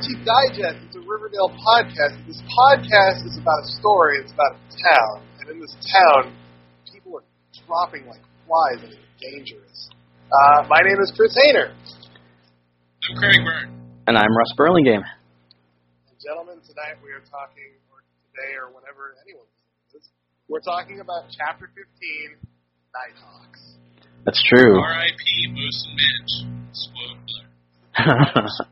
to Archie Digest. It's a Riverdale podcast. This podcast is about a story. It's about a town, and in this town, people are dropping like flies, and it's dangerous. Uh, my name is Chris Hayner. I'm Craig Byrne. And I'm Russ Burlingame. And gentlemen, tonight we are talking, or today, or whenever anyone listens, we're talking about Chapter 15, Nighthawks. That's true. R.I.P. Moose and Midge. Spoiler.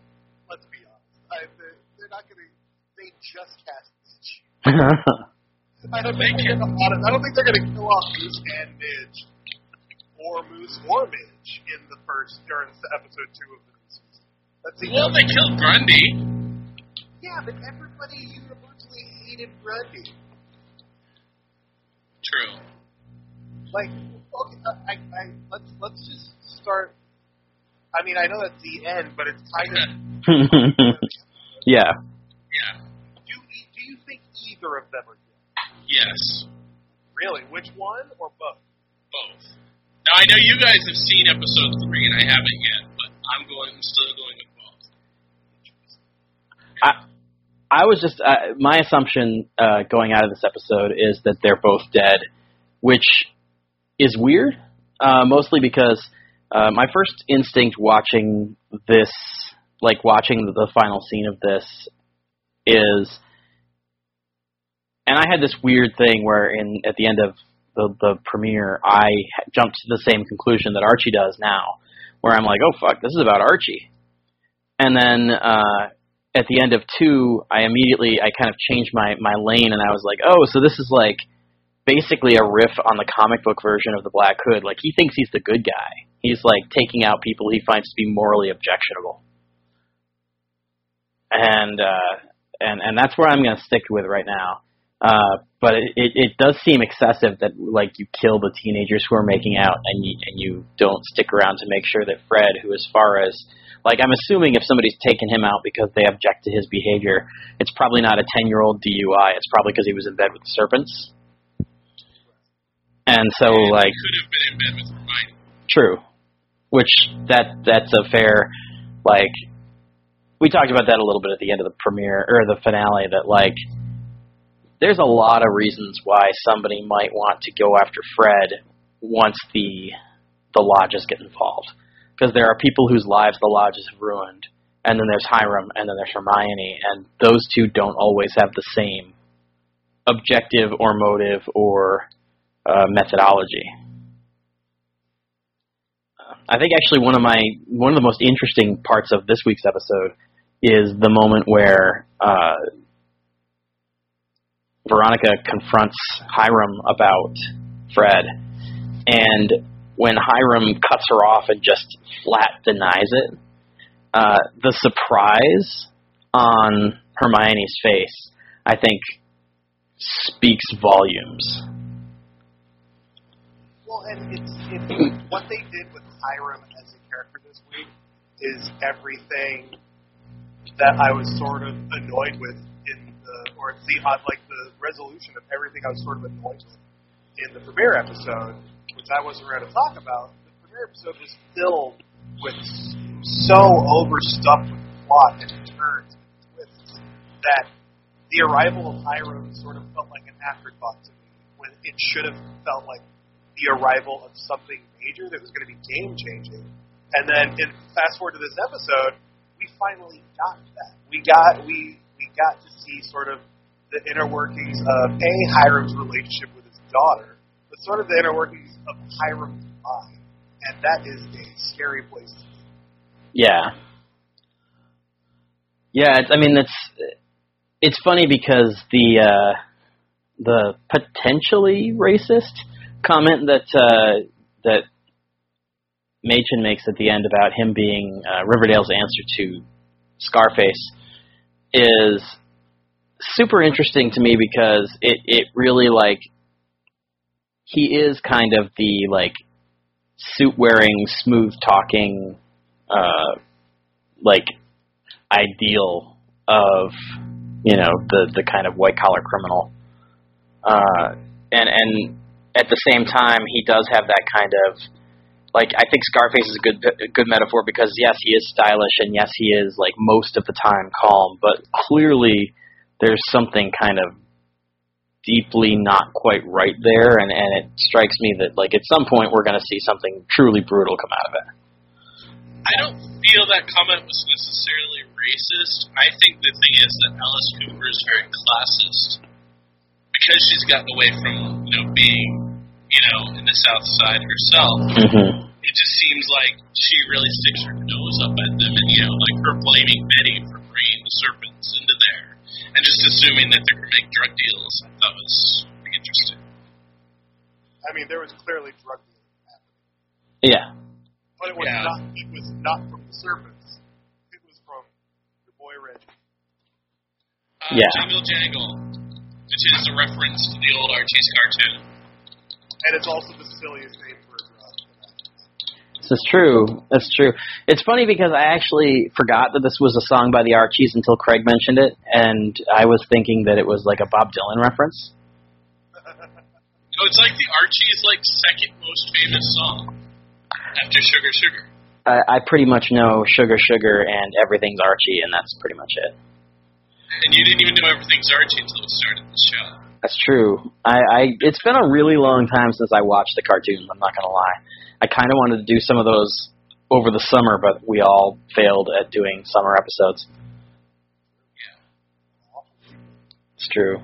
Let's be honest. I, they're, they're not going to. They just cast Midge. I don't think they're gonna, I don't think they're going to kill off Moose and Midge, or Moose or Midge in the first or in episode two of the season. Let's. Well, they killed Grundy. Yeah, but everybody universally hated Grundy. True. Like, okay, I, I, let's let's just start. I mean, I know that's the end, but it's kind of. yeah. Yeah. Either of them are good? Yes. Really? Which one or both? Both. Now I know you guys have seen episode three, and I haven't yet, but I'm going. I'm still going with both. I I was just uh, my assumption uh, going out of this episode is that they're both dead, which is weird. Uh, mostly because uh, my first instinct watching this, like watching the, the final scene of this, is, and I had this weird thing where in at the end of the the premiere, I jumped to the same conclusion that Archie does now, where I'm like, oh fuck, this is about Archie, and then. uh at the end of two, I immediately I kind of changed my my lane and I was like, oh, so this is like basically a riff on the comic book version of the Black Hood. Like he thinks he's the good guy. He's like taking out people he finds to be morally objectionable. And uh and and that's where I'm going to stick with right now. Uh but it, it it does seem excessive that like you kill the teenagers who are making out and you and you don't stick around to make sure that Fred, who as far as like I'm assuming if somebody's taken him out because they object to his behavior, it's probably not a 10-year-old DUI. It's probably because he was in bed with the serpents. And so And like could have been in bed with true. Which that that's a fair like we talked about that a little bit at the end of the premiere or the finale that like there's a lot of reasons why somebody might want to go after Fred once the the lodges get involved because there are people whose lives the lodges have ruined and then there's Hiram and then there's Hermione and those two don't always have the same objective or motive or uh, methodology. I think actually one of my one of the most interesting parts of this week's episode is the moment where uh, Veronica confronts Hiram about Fred, and when Hiram cuts her off and just flat denies it, uh, the surprise on Hermione's face, I think, speaks volumes. Well, and it's, it's what they did with Hiram as a character this week is everything that I was sort of annoyed with the, or the uh, like the resolution of everything I was sort of annoyed with in the premiere episode, which I wasn't ready to talk about. The premiere episode was filled with so overstuffed with plot and turns and twists that the arrival of Hiram sort of felt like an afterthought to me when it should have felt like the arrival of something major that was going to be game changing. And then in fast forward to this episode, we finally got that. We got we got to see sort of the inner workings of a Hiram's relationship with his daughter, but sort of the inner workings of Hiram's mind, and that is a scary place. to be. Yeah. Yeah, it's, I mean it's it's funny because the uh, the potentially racist comment that uh, that Machen makes at the end about him being uh, Riverdale's answer to Scarface is super interesting to me because it it really like he is kind of the like suit wearing, smooth talking, uh, like ideal of you know the the kind of white collar criminal, uh, and and at the same time he does have that kind of like I think Scarface is a good a good metaphor because yes, he is stylish and yes, he is like most of the time calm, but clearly there's something kind of deeply not quite right there, and and it strikes me that like at some point we're going to see something truly brutal come out of it. I don't feel that comment was necessarily racist. I think the thing is that Alice Cooper is very classist because she's gotten away from you know being you know in the South Side herself. Mm-hmm. It just seems like she really sticks her nose up at them, and you know, like her blaming Betty for bringing the serpents into there, and just assuming that they're going to make drug deals. I thought was pretty interesting. I mean, there was clearly drug dealing happening, Yeah. but it was Yeah. not. It was not from the serpents. It was from your boy Reggie. Uh, Yeah. Jingle Jangle, which is a reference to the old Archie's cartoon. And it's also the silliest name for a drug. This is true. That's true. It's funny because I actually forgot that this was a song by the Archies until Craig mentioned it, and I was thinking that it was like a Bob Dylan reference. No, it's like the Archie's like second most famous song after Sugar Sugar. I, I pretty much know Sugar Sugar and Everything's Archie, and that's pretty much it. And you didn't even know everything's Archie until we started the show. That's true. I, I it's been a really long time since I watched the cartoons. I'm not gonna lie. I kind of wanted to do some of those over the summer, but we all failed at doing summer episodes. Yeah. It's true.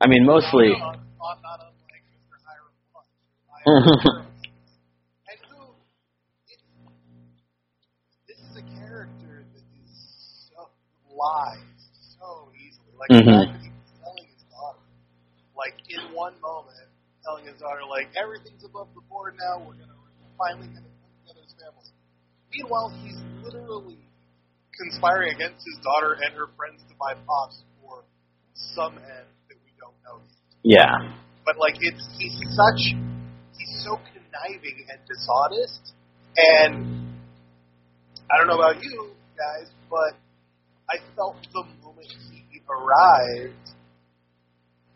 I mean, mostly. Not, unlike Mr. Hyrule. I'm not, unlike Mr. Hyrule. I'm not unlike Mr. Hiram Punch. Hiram and who? It, this is a character that is so lies so easily. Like Mhm. the fact that he was telling his daughter, like in one moment, his daughter, like everything's above the board now. We're gonna we're finally gonna put together his family. Meanwhile, he's literally conspiring against his daughter and her friends to buy pops for some end that we don't know. Yeah. But like it's he's such he's so conniving and dishonest and I don't know about you guys, but I felt the moment he arrived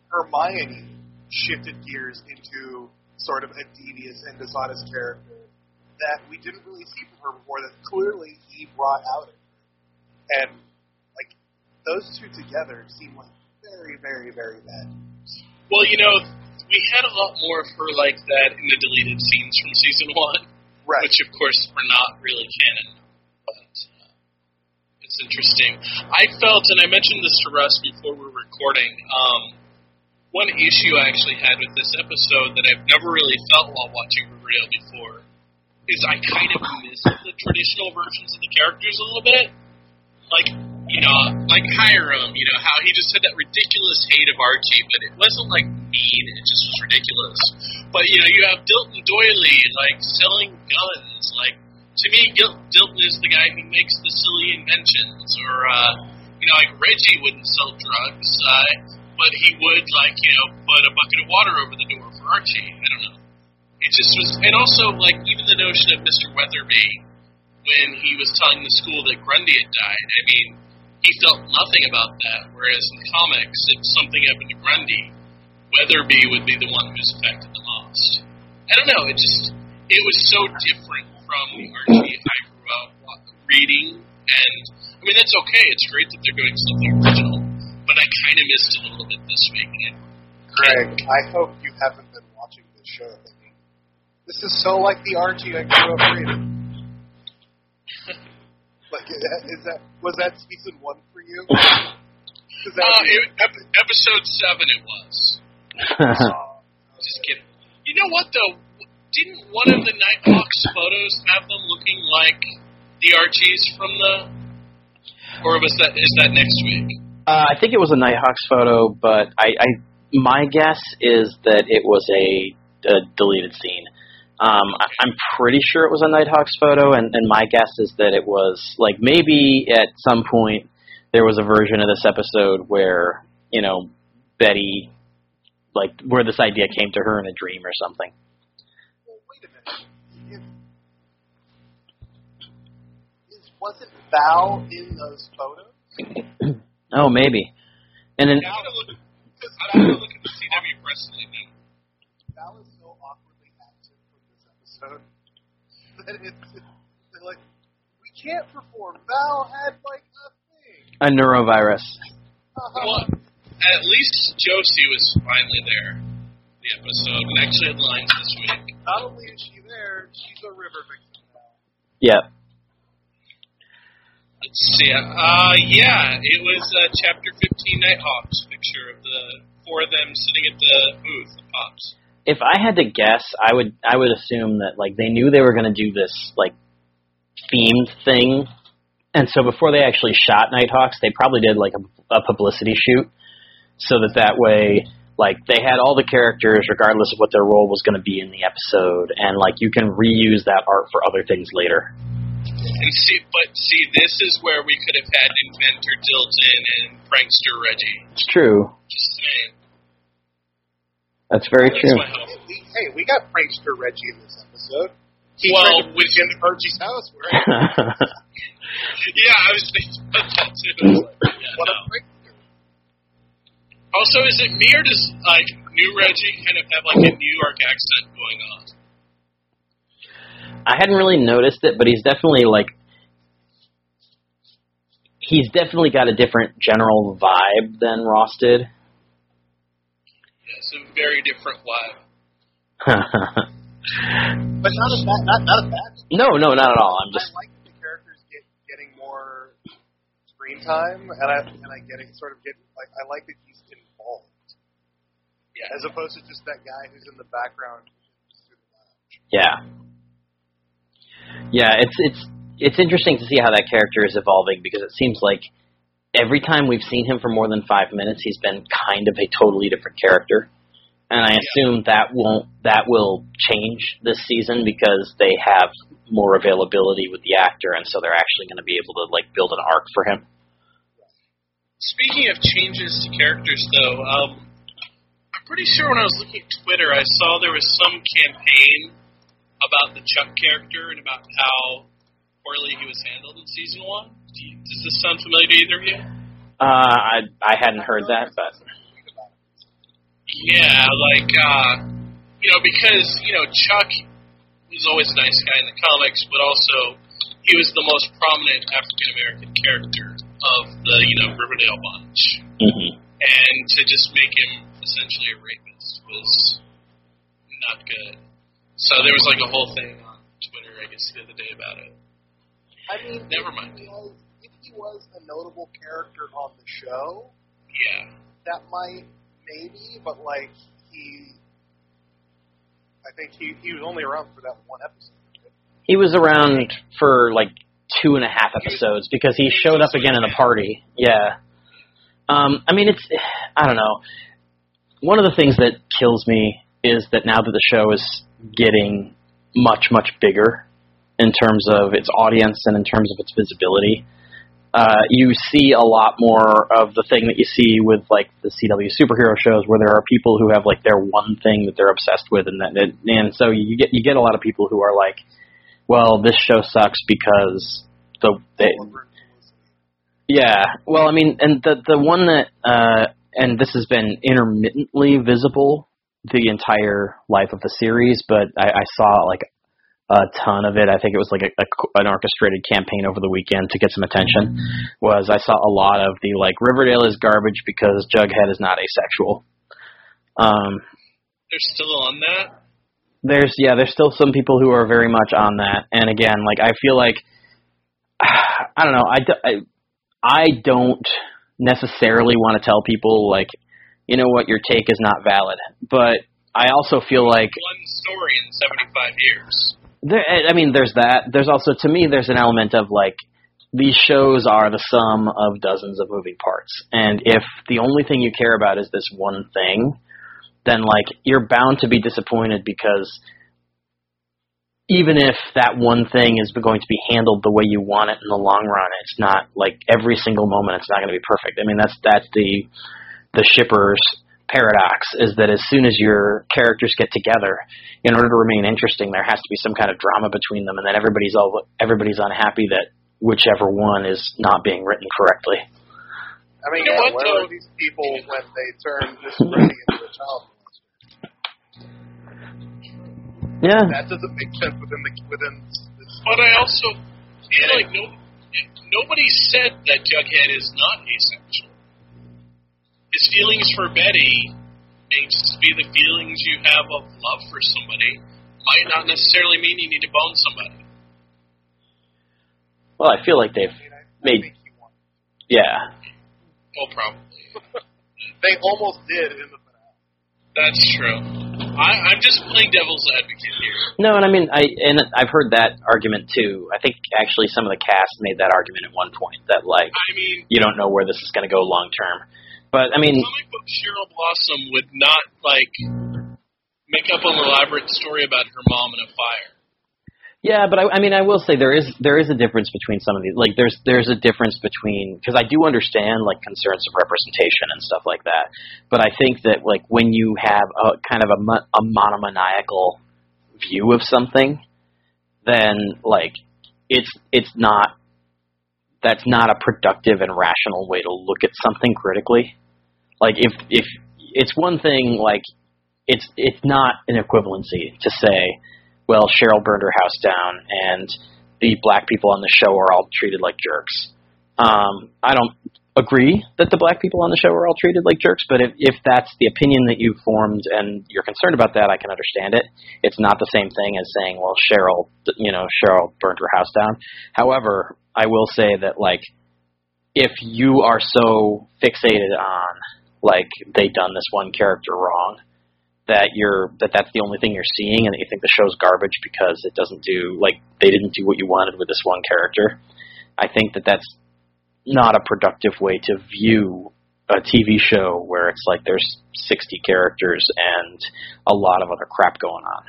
Hermione shifted gears into sort of a devious and dishonest character that we didn't really see from her before that clearly he brought out in her. And like those two together seem like very, very, very bad. Well, you know, we had a lot more of her like that in the deleted scenes from season one, Right. which of course were not really canon. But uh, it's interesting. I felt, and I mentioned this to Russ before we were recording. Um, one issue I actually had with this episode that I've never really felt while watching Riverdale before is I kind of miss the traditional versions of the characters a little bit. Like, you know, like Hiram, you know, how he just had that ridiculous hate of Archie, but it wasn't like mean, it just was ridiculous. But, you know, you have Dilton Doiley, like, selling guns. Like, to me, Gil- Dilton is the guy who makes the silly inventions. Or, uh, you know, like, Reggie wouldn't sell drugs, uh, but he would, like, you know, put a bucket of water over the door for Archie. I don't know. It just was, and also, like, even the notion of Mr. Weatherby when he was telling the school that Grundy had died. I mean, he felt nothing about that, whereas in the comics, if something happened to Grundy, Weatherby would be the one who's affected the most. I don't know, it just, it was so different from the Archie I grew up reading, and, I mean, that's okay, it's great that they're doing something original, but I kind of missed it a little bit this week. And, Greg, I hope you haven't been watching this show this is so like the Archie I grew up reading. like, is that was that season one for you? Is that uh, it, ep- episode 7 it was. Oh, Just kidding. You know what though? Didn't one of the Nighthawks photos have them looking like the Archies from the? Or was that is that next week? Uh, I think it was a Nighthawks photo, but I, I my guess is that it was a, a deleted scene. Um, I, I'm pretty sure it was a Nighthawks photo, and, and my guess is that it was like maybe at some point there was a version of this episode where you know Betty, like where this idea came to her in a dream or something. well, wait a minute. If, is, wasn't Val in those photos? Oh, maybe. And then I'm look. I'm gonna look at the CW press right now. Val is so awkwardly absent from this episode that it's, it's like we can't perform. Val had like a thing. A norovirus. Uh-huh. Well, at least Josie was finally there. The episode and actually had lines this week. Not only is she there, she's a river vixen now. Yeah. See. Uh, yeah, it was uh, chapter 15 Nighthawks picture of the four of them sitting at the booth the Pops. If I had to guess, I would I would assume that like they knew they were going to do this like themed thing, and so before they actually shot Nighthawks, they probably did like a, a publicity shoot, so that that way like they had all the characters regardless of what their role was going to be in the episode, and like you can reuse that art for other things later. And see, but see, this is where we could have had inventor Dilton and prankster Reggie. It's true. Just saying. That's very That's true. Hey, we, got prankster Reggie in this episode. He Well, tried to with- break into Archie's house. Where Yeah, I was thinking about that too. Yeah, what a prankster! Also, is it me or does like new Reggie kind of have like a New York accent going on? I hadn't really noticed it, but he's definitely like he's definitely got a different general vibe than Ross did. Yeah, it's a very different vibe. But not a bad, not, not a bad. no, no, not at all. I'm just I like the characters get getting more screen time, and I and I get it sort of get like I like that he's involved, Yeah. as opposed to just that guy who's in the background. yeah. Yeah, it's it's it's interesting to see how that character is evolving because it seems like every time we've seen him for more than five minutes, he's been kind of a totally different character. And I assume that won't that will change this season because they have more availability with the actor, and so they're actually going to be able to like build an arc for him. Speaking of changes to characters, though, um, I'm pretty sure when I was looking at Twitter, I saw there was some campaign about the Chuck character and about how poorly he was handled in season one. Do you, does this sound familiar to either of you? Uh, I I hadn't heard that, but Yeah, like uh, you know, because you know Chuck was always a nice guy in the comics, but also he was the most prominent African American character of the you know Riverdale bunch. hmm and to just make him essentially a rapist was not good. So there was like a whole thing on Twitter, I guess, the other day about it. I mean, Never if mind. He was, if he was a notable character on the show, Yeah, that might maybe, but like he, I think he he was only around for that one episode. he was around for like two and a half episodes because he showed up again in a party. Yeah. Um, I mean, it's I don't know. One of the things that kills me is that now that the show is getting much much bigger in terms of its audience and in terms of its visibility, uh, you see a lot more of the thing that you see with like the CW superhero shows, where there are people who have like their one thing that they're obsessed with, and that and so you get you get a lot of people who are like, well, this show sucks because the they, yeah. Well, I mean, and the the one that uh, and this has been intermittently visible the entire life of the series, but I, I saw like a ton of it. I think it was like a, a, an orchestrated campaign over the weekend to get some attention. Was I saw a lot of the like Riverdale is garbage because Jughead is not asexual. Um, they're still on that. there's yeah, there's still some people who are very much on that, and again, like I feel like I don't know, I I, I don't necessarily want to tell people like, you know what, your take is not valid, but I also feel like One story in 75 years. there, I mean, there's that. There's also, to me, there's an element of like these shows are the sum of dozens of moving parts, and if the only thing you care about is this one thing, then like you're bound to be disappointed because even if that one thing is going to be handled the way you want it in the long run, it's not like every single moment it's not going to be perfect. I mean, that's that's the the shippers paradox is that as soon as your characters get together, in order to remain interesting, there has to be some kind of drama between them, and then everybody's all everybody's unhappy that whichever one is not being written correctly. I mean, You know yeah, what, where though? were these people when they turn this Freddy into a child monster? Yeah, That doesn't make sense within the within the But I also feel like no, nobody said that Jughead is not asexual. His feelings for Betty may just be the feelings you have of love for somebody. Might not necessarily mean you need to bone somebody. Well, I feel like they've I mean, I, I Made- think he yeah. Well, probably. They almost did in the finale. That's true. I, I'm just playing devil's advocate here. No, and I mean, I and I've heard that argument too. I think actually some of the cast made that argument at one point that like I mean, you don't know where this is going to go long term. But I mean, comic book Cheryl Blossom would not like make up an elaborate story about her mom in a fire. Yeah, but I, I mean, I will say there is there is a difference between some of these. Like, there's there's a difference between because I do understand like concerns of representation and stuff like that. But I think that like when you have a kind of a, mo- a monomaniacal view of something, then like it's it's not that's not a productive and rational way to look at something critically. Like if if it's one thing like it's it's not an equivalency to say well, Cheryl burned her house down, and the black people on the show are all treated like jerks. Um, I don't agree that the black people on the show are all treated like jerks, but if, if that's the opinion that you've formed and you're concerned about that, I can understand it. It's not the same thing as saying, well, Cheryl, you know, Cheryl burned her house down. However, I will say that, like, if you are so fixated on, like, they done this one character wrong, that you're that that's the only thing you're seeing and that you think the show's garbage because it doesn't do like they didn't do what you wanted with this one character. I think that that's not a productive way to view a TV show where it's like there's 60 characters and a lot of other crap going on.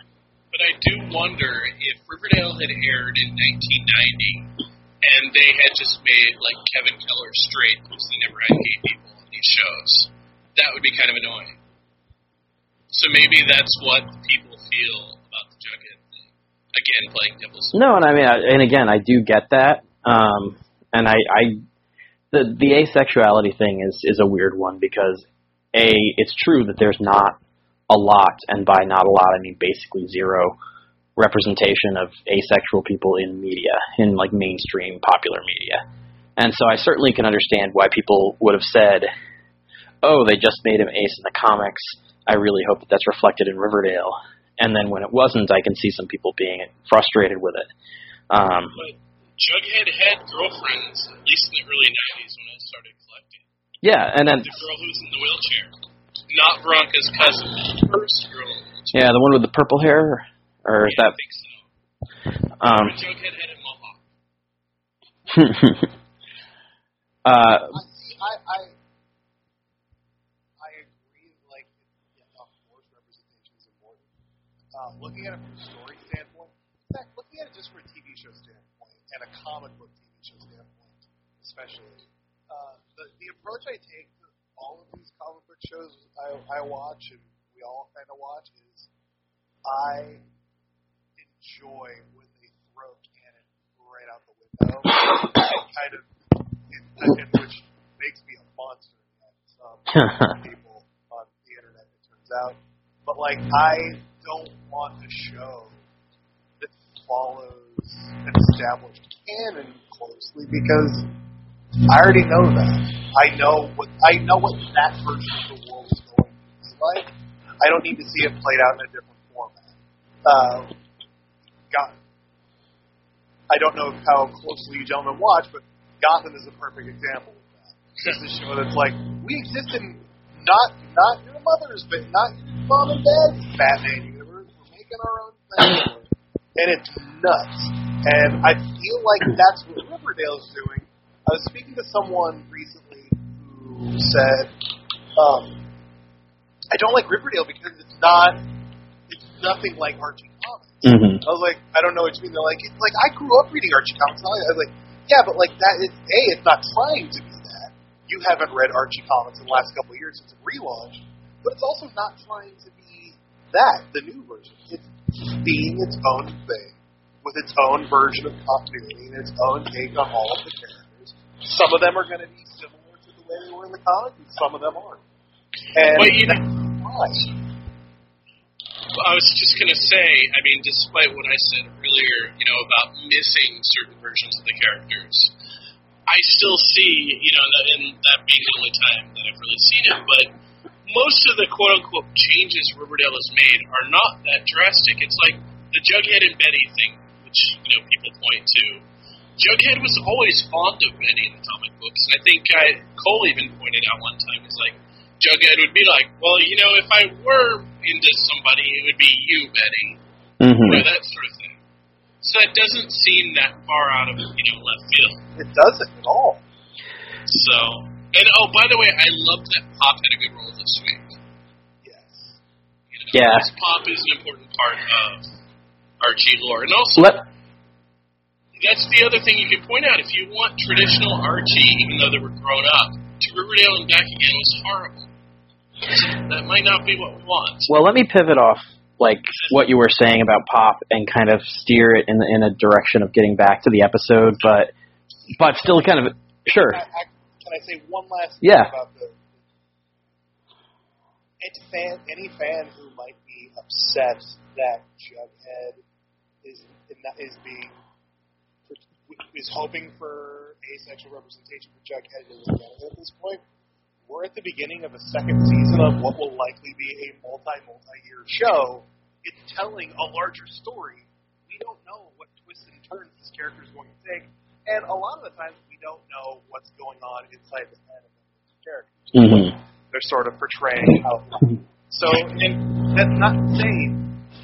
But I do wonder if Riverdale had aired in 1990 and they had just made like Kevin Keller straight, because they never had gay people on these shows, that would be kind of annoying. So maybe that's what people feel about the Jughead thing. Again, playing devil's No, and I mean, I, and again, I do get that. Um, and I, I, the the asexuality thing is is a weird one because a it's true that there's not a lot, and by not a lot, I mean basically zero representation of asexual people in media, in like mainstream popular media. And so I certainly can understand why people would have said, "Oh, they just made him ace in the comics. I really hope that that's reflected in Riverdale." And then when it wasn't, I can see some people being frustrated with it. Um, But Jughead had girlfriends, at least in the early 90s when I started collecting. yeah, and then The girl who's in the wheelchair. Not Veronica's cousin, the first girl. the yeah, the one with the purple hair, or is Yeah, I that? think so. Um, Jughead had a mohawk. uh, I see. I I I looking at it from a story standpoint, in fact, looking at it just from a TV show standpoint and a comic book TV show standpoint, especially, uh, the the approach I take to all of these comic book shows I, I watch and we all kind of watch is I enjoy when they throw canon right out the window kind of and which makes me a monster against um, people on the internet. It turns out, but like I don't want a show that follows an established canon closely because I already know that. I know what I know what that version of the world is going to be like. I don't need to see it played out in a different format. Uh, God, I don't know how closely you gentlemen watch, but Gotham is a perfect example of that. It's a show that's like we exist in not not your mother's, but not your mom and dad's Batman We're our own thing, and it's nuts. And I feel like that's what Riverdale is doing. I was speaking to someone recently who said, um, "I don't like Riverdale because it's not, it's nothing like Archie comics." hmm I was like, I don't know what you mean. They're like, it's like I grew up reading Archie comics. I was like, yeah, but like that is a. It's not trying to be that. You haven't read Archie comics in the last couple of years since it relaunched, but it's also not trying to that. The new version, it's being its own thing with its own version of continuity and its own take on all of the characters. Some of them are going to be similar to the way they were in the comics, and some of them aren't. And But you know-. I was just gonna say, I mean, despite what I said earlier, you know, about missing certain versions of the characters, I still see, you know, that, and that being the only time that I've really seen it, but most of the quote unquote changes Riverdale has made are not that drastic. It's like the Jughead and Betty thing, which you know people point to. Jughead was always fond of Betty in the comic books, and I think I, Cole even pointed out one time, he's like, Jughead would be like, well, you know, if I were into somebody, it would be you, Betty, hmm you know, that sort of thing. So that doesn't seem that far out of you know left field. It doesn't at all. So, and oh, by the way, I love that Pop had a good role this week. Yes. You know, Yeah. Pop is an important part of Archie lore, and also Let that's the other thing you can point out. If you want traditional Archie, even though they were grown up, to Riverdale and back again was horrible. So that might not be what we want. well, let me pivot off like what you were saying about Pop and kind of steer it in in a direction of getting back to the episode, but but still kind of sure. I, I, can I say one last thing Yeah. about the any fan, any fan who might be upset that Jughead is is being is hoping for asexual representation for Jughead in at this point. We're at the beginning of a second season of what will likely be a multi multi year show. It's telling a larger story. We don't know what twists and turns this character is going to take, and a lot of the times we don't know what's going on inside the head of the character hmm they're sort of portraying how. So, and that's not to say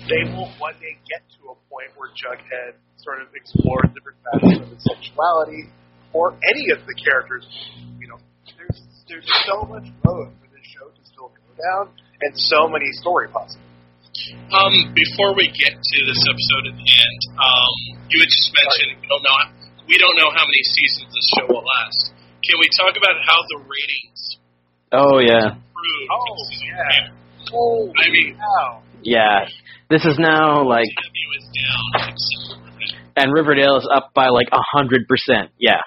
they won't one day get to a point where Jughead sort of explores different facets of his sexuality, or any of the characters. You know, there's there's so much road for this show to still go down, and so many story possibilities. Um, before we get to this episode at the end, um, you had just mentioned we don't know we don't know how many seasons this show will last. Can we talk about how the ratings Oh yeah. Oh, yeah. Oh, I mean- wow. yeah. This is now like, CW is down. considerably. and Riverdale is up by like a hundred percent. Yeah,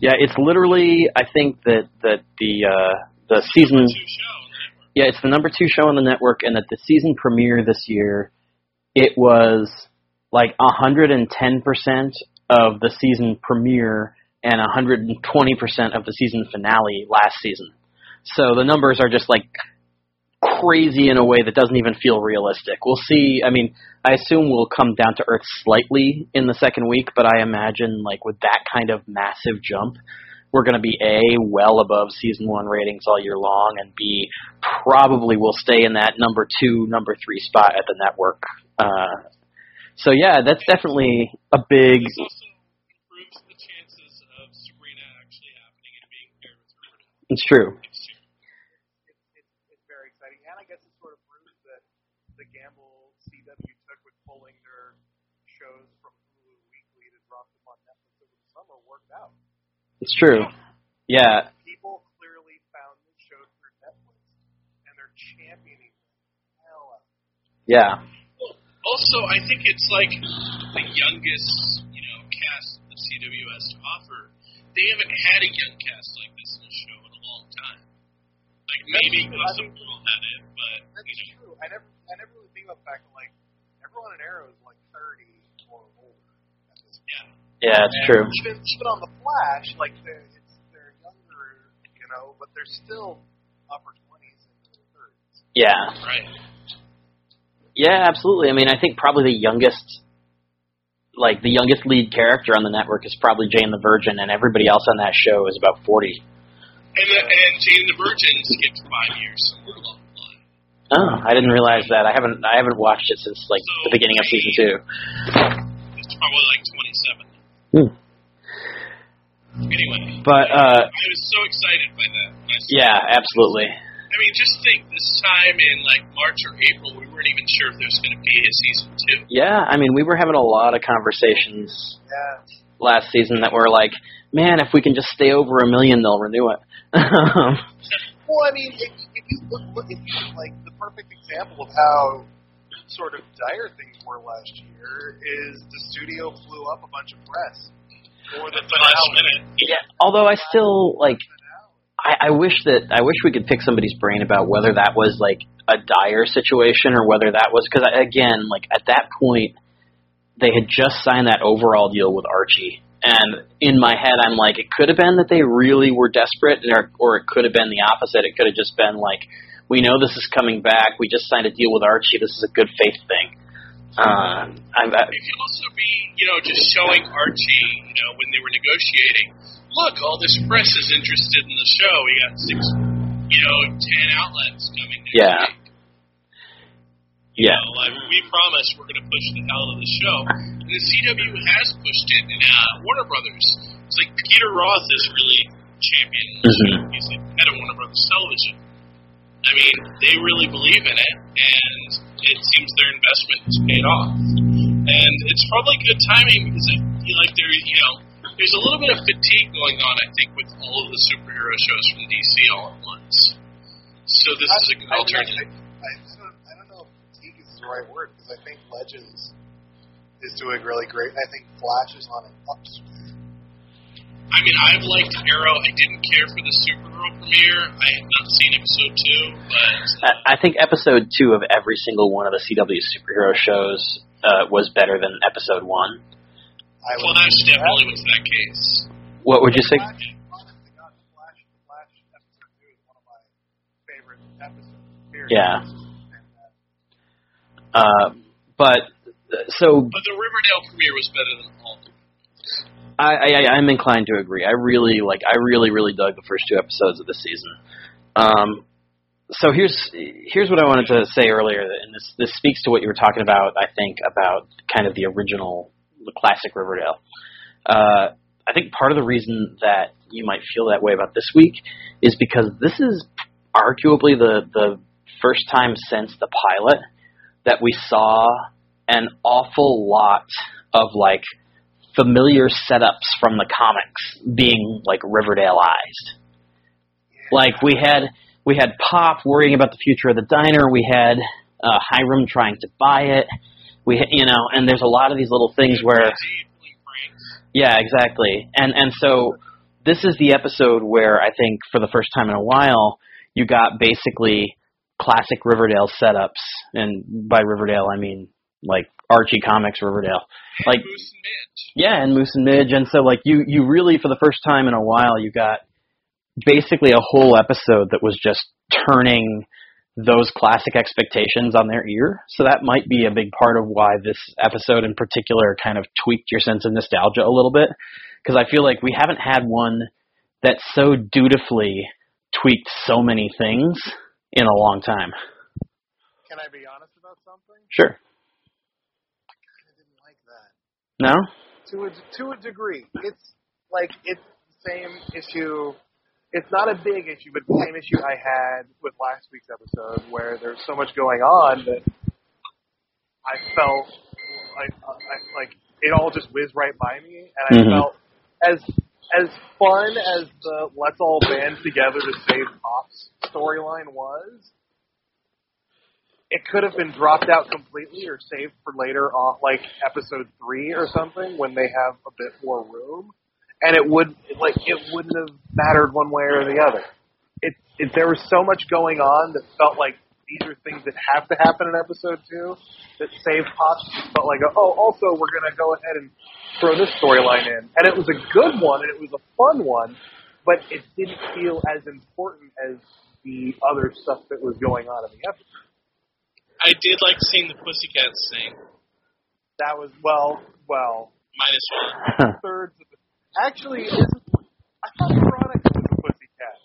yeah. It's literally, I think that that the uh, the season. Two show on the network. Yeah, it's the number two show on the network, and that the season premiere this year, it was like 110% of the season premiere and 120% of the season finale last season. So the numbers are just like crazy in a way that doesn't even feel realistic. We'll see. I mean, I assume we'll come down to earth slightly in the second week, but I imagine like with that kind of massive jump, we're going to be a well above season one ratings all year long, and b probably will stay in that number two, number three spot at the network. Uh, so yeah, that's definitely a big. It's true. it's, it's, it's very exciting. And I guess it sort of proves that the gamble CW took with pulling their shows from Hulu weekly to drop them on Netflix over the summer worked out. It's true. Yeah, People clearly found this show through Netflix, and they're championing the hell out. it. yeah, Also, I think it's like the youngest, you know, cast the CW has to offer. They haven't had a young cast like this Like maybe true. Gossip I mean- Girl had it, but That's you know, true. I never, I never really think about the fact that like everyone in Arrow is like 30 or older at this point. yeah. yeah, it's And true. Even even on the Flash, like they're it's they're younger, you know, but they're still upper 20s and 30s. Yeah, Right. yeah, absolutely. I mean, I think probably the youngest, like the youngest lead character on the network is probably Jane the Virgin, and everybody else on that show is about forty. And the, and Jane the Virgin skipped five years somewhere along the line. Oh, I didn't realize that. I haven't I haven't watched it since like the beginning of season two. It's probably like 27. Hmm. Anyway, But uh, I was so excited by that. when I saw yeah, it. absolutely. I mean, just think, this time in like March or April, we weren't even sure if there was going to be a season two. Yeah, I mean, we were having a lot of conversations Yeah. last season that were like, man, if we can just stay over a million, they'll renew it. Well, I mean, if, if you look, look, if you like the perfect example of how sort of dire things were last year is the studio flew up a bunch of press for the At the last finale. minute. yeah, although I still like, I, I wish that I wish we could pick somebody's brain about whether that was like a dire situation or whether that was because again, like at that point, they had just signed that overall deal with Archie, and in my head, I'm like, it could have been that they really were desperate, or, or it could have been the opposite. It could have just been like, we know this is coming back. We just signed a deal with Archie. This is a good faith thing. Uh, I'm, I, It could also be, you know, just showing Archie, you know, when they were negotiating. Look, all this press is interested in the show. We got six, you know, ten outlets coming next Yeah. week. You yeah, know, like we promised, we're going to push the hell out of the show. And the CW has pushed it in uh, Warner Brothers. It's like Peter Roth is really championing the show. Mhm. He's like head of Warner Brothers Television. I mean, they really believe in it, and it seems their investment has paid off. And it's probably good timing because I feel like there, you know, there's a little bit of fatigue going on. I think with all of the superhero shows from DC all at once. So this is a good I, I, alternative. I, I, don't, I the right word because I think Legends is doing really great. and I think Flash is on an upswing. I mean, I've liked Arrow. I didn't care for the Supergirl premiere. I have not seen episode two, but I I think episode two of every single one of the CW superhero shows uh, was better than episode one. I would Flash definitely was that case. What would you say? Flash, God, Flash, Flash episode two is one of my favorite episodes. Period. Yeah. It's just fantastic. Uh, but so But the Riverdale premiere was better than all. the I, I I'm inclined to agree. I really like. I really really dug the first two episodes of the season. Um, so here's here's what I wanted to say earlier, and this this speaks to what you were talking about. I think about kind of the original, the classic Riverdale. Uh, I think part of the reason that you might feel that way about this week is because this is arguably the the first time since the pilot that we saw an awful lot of like familiar setups from the comics being like Riverdaleized. Like we had we had Pop worrying about the future of the diner. We had uh, Hiram trying to buy it. We you know, and there's a lot of these little things where yeah, exactly. And and so this is the episode where I think for the first time in a while you got basically classic Riverdale setups, and by Riverdale I mean like Archie Comics Riverdale. Like Moose and Midge. yeah, and Moose and Midge, and so like you you really for the first time in a while you got basically a whole episode that was just turning those classic expectations on their ear. So that might be a big part of why this episode in particular kind of tweaked your sense of nostalgia a little bit because I feel like we haven't had one that so dutifully tweaked so many things in a long time. Can I be honest about something? Sure. I kind of didn't like that. No? To a to a degree, it's like it's the same issue. It's not a big issue, but the same issue I had with last week's episode, where there's so much going on that I felt like I, like it all just whizzed right by me, and I Mhm. felt as as fun as the let's all band together to save Pops storyline was. It could have been dropped out completely or saved for later on, like episode three or something, when they have a bit more room, and it would like it wouldn't have mattered one way or the other. It, it there was so much going on that felt like these are things that have to happen in episode two that save Pops felt like oh also we're gonna go ahead and throw this storyline in, and it was a good one and it was a fun one, but it didn't feel as important as the other stuff that was going on in the episode. I did like seeing the Pussycats sing. That was well, well, Minus one. thirds. Of the, actually, this is, I thought Veronica was a pussycat.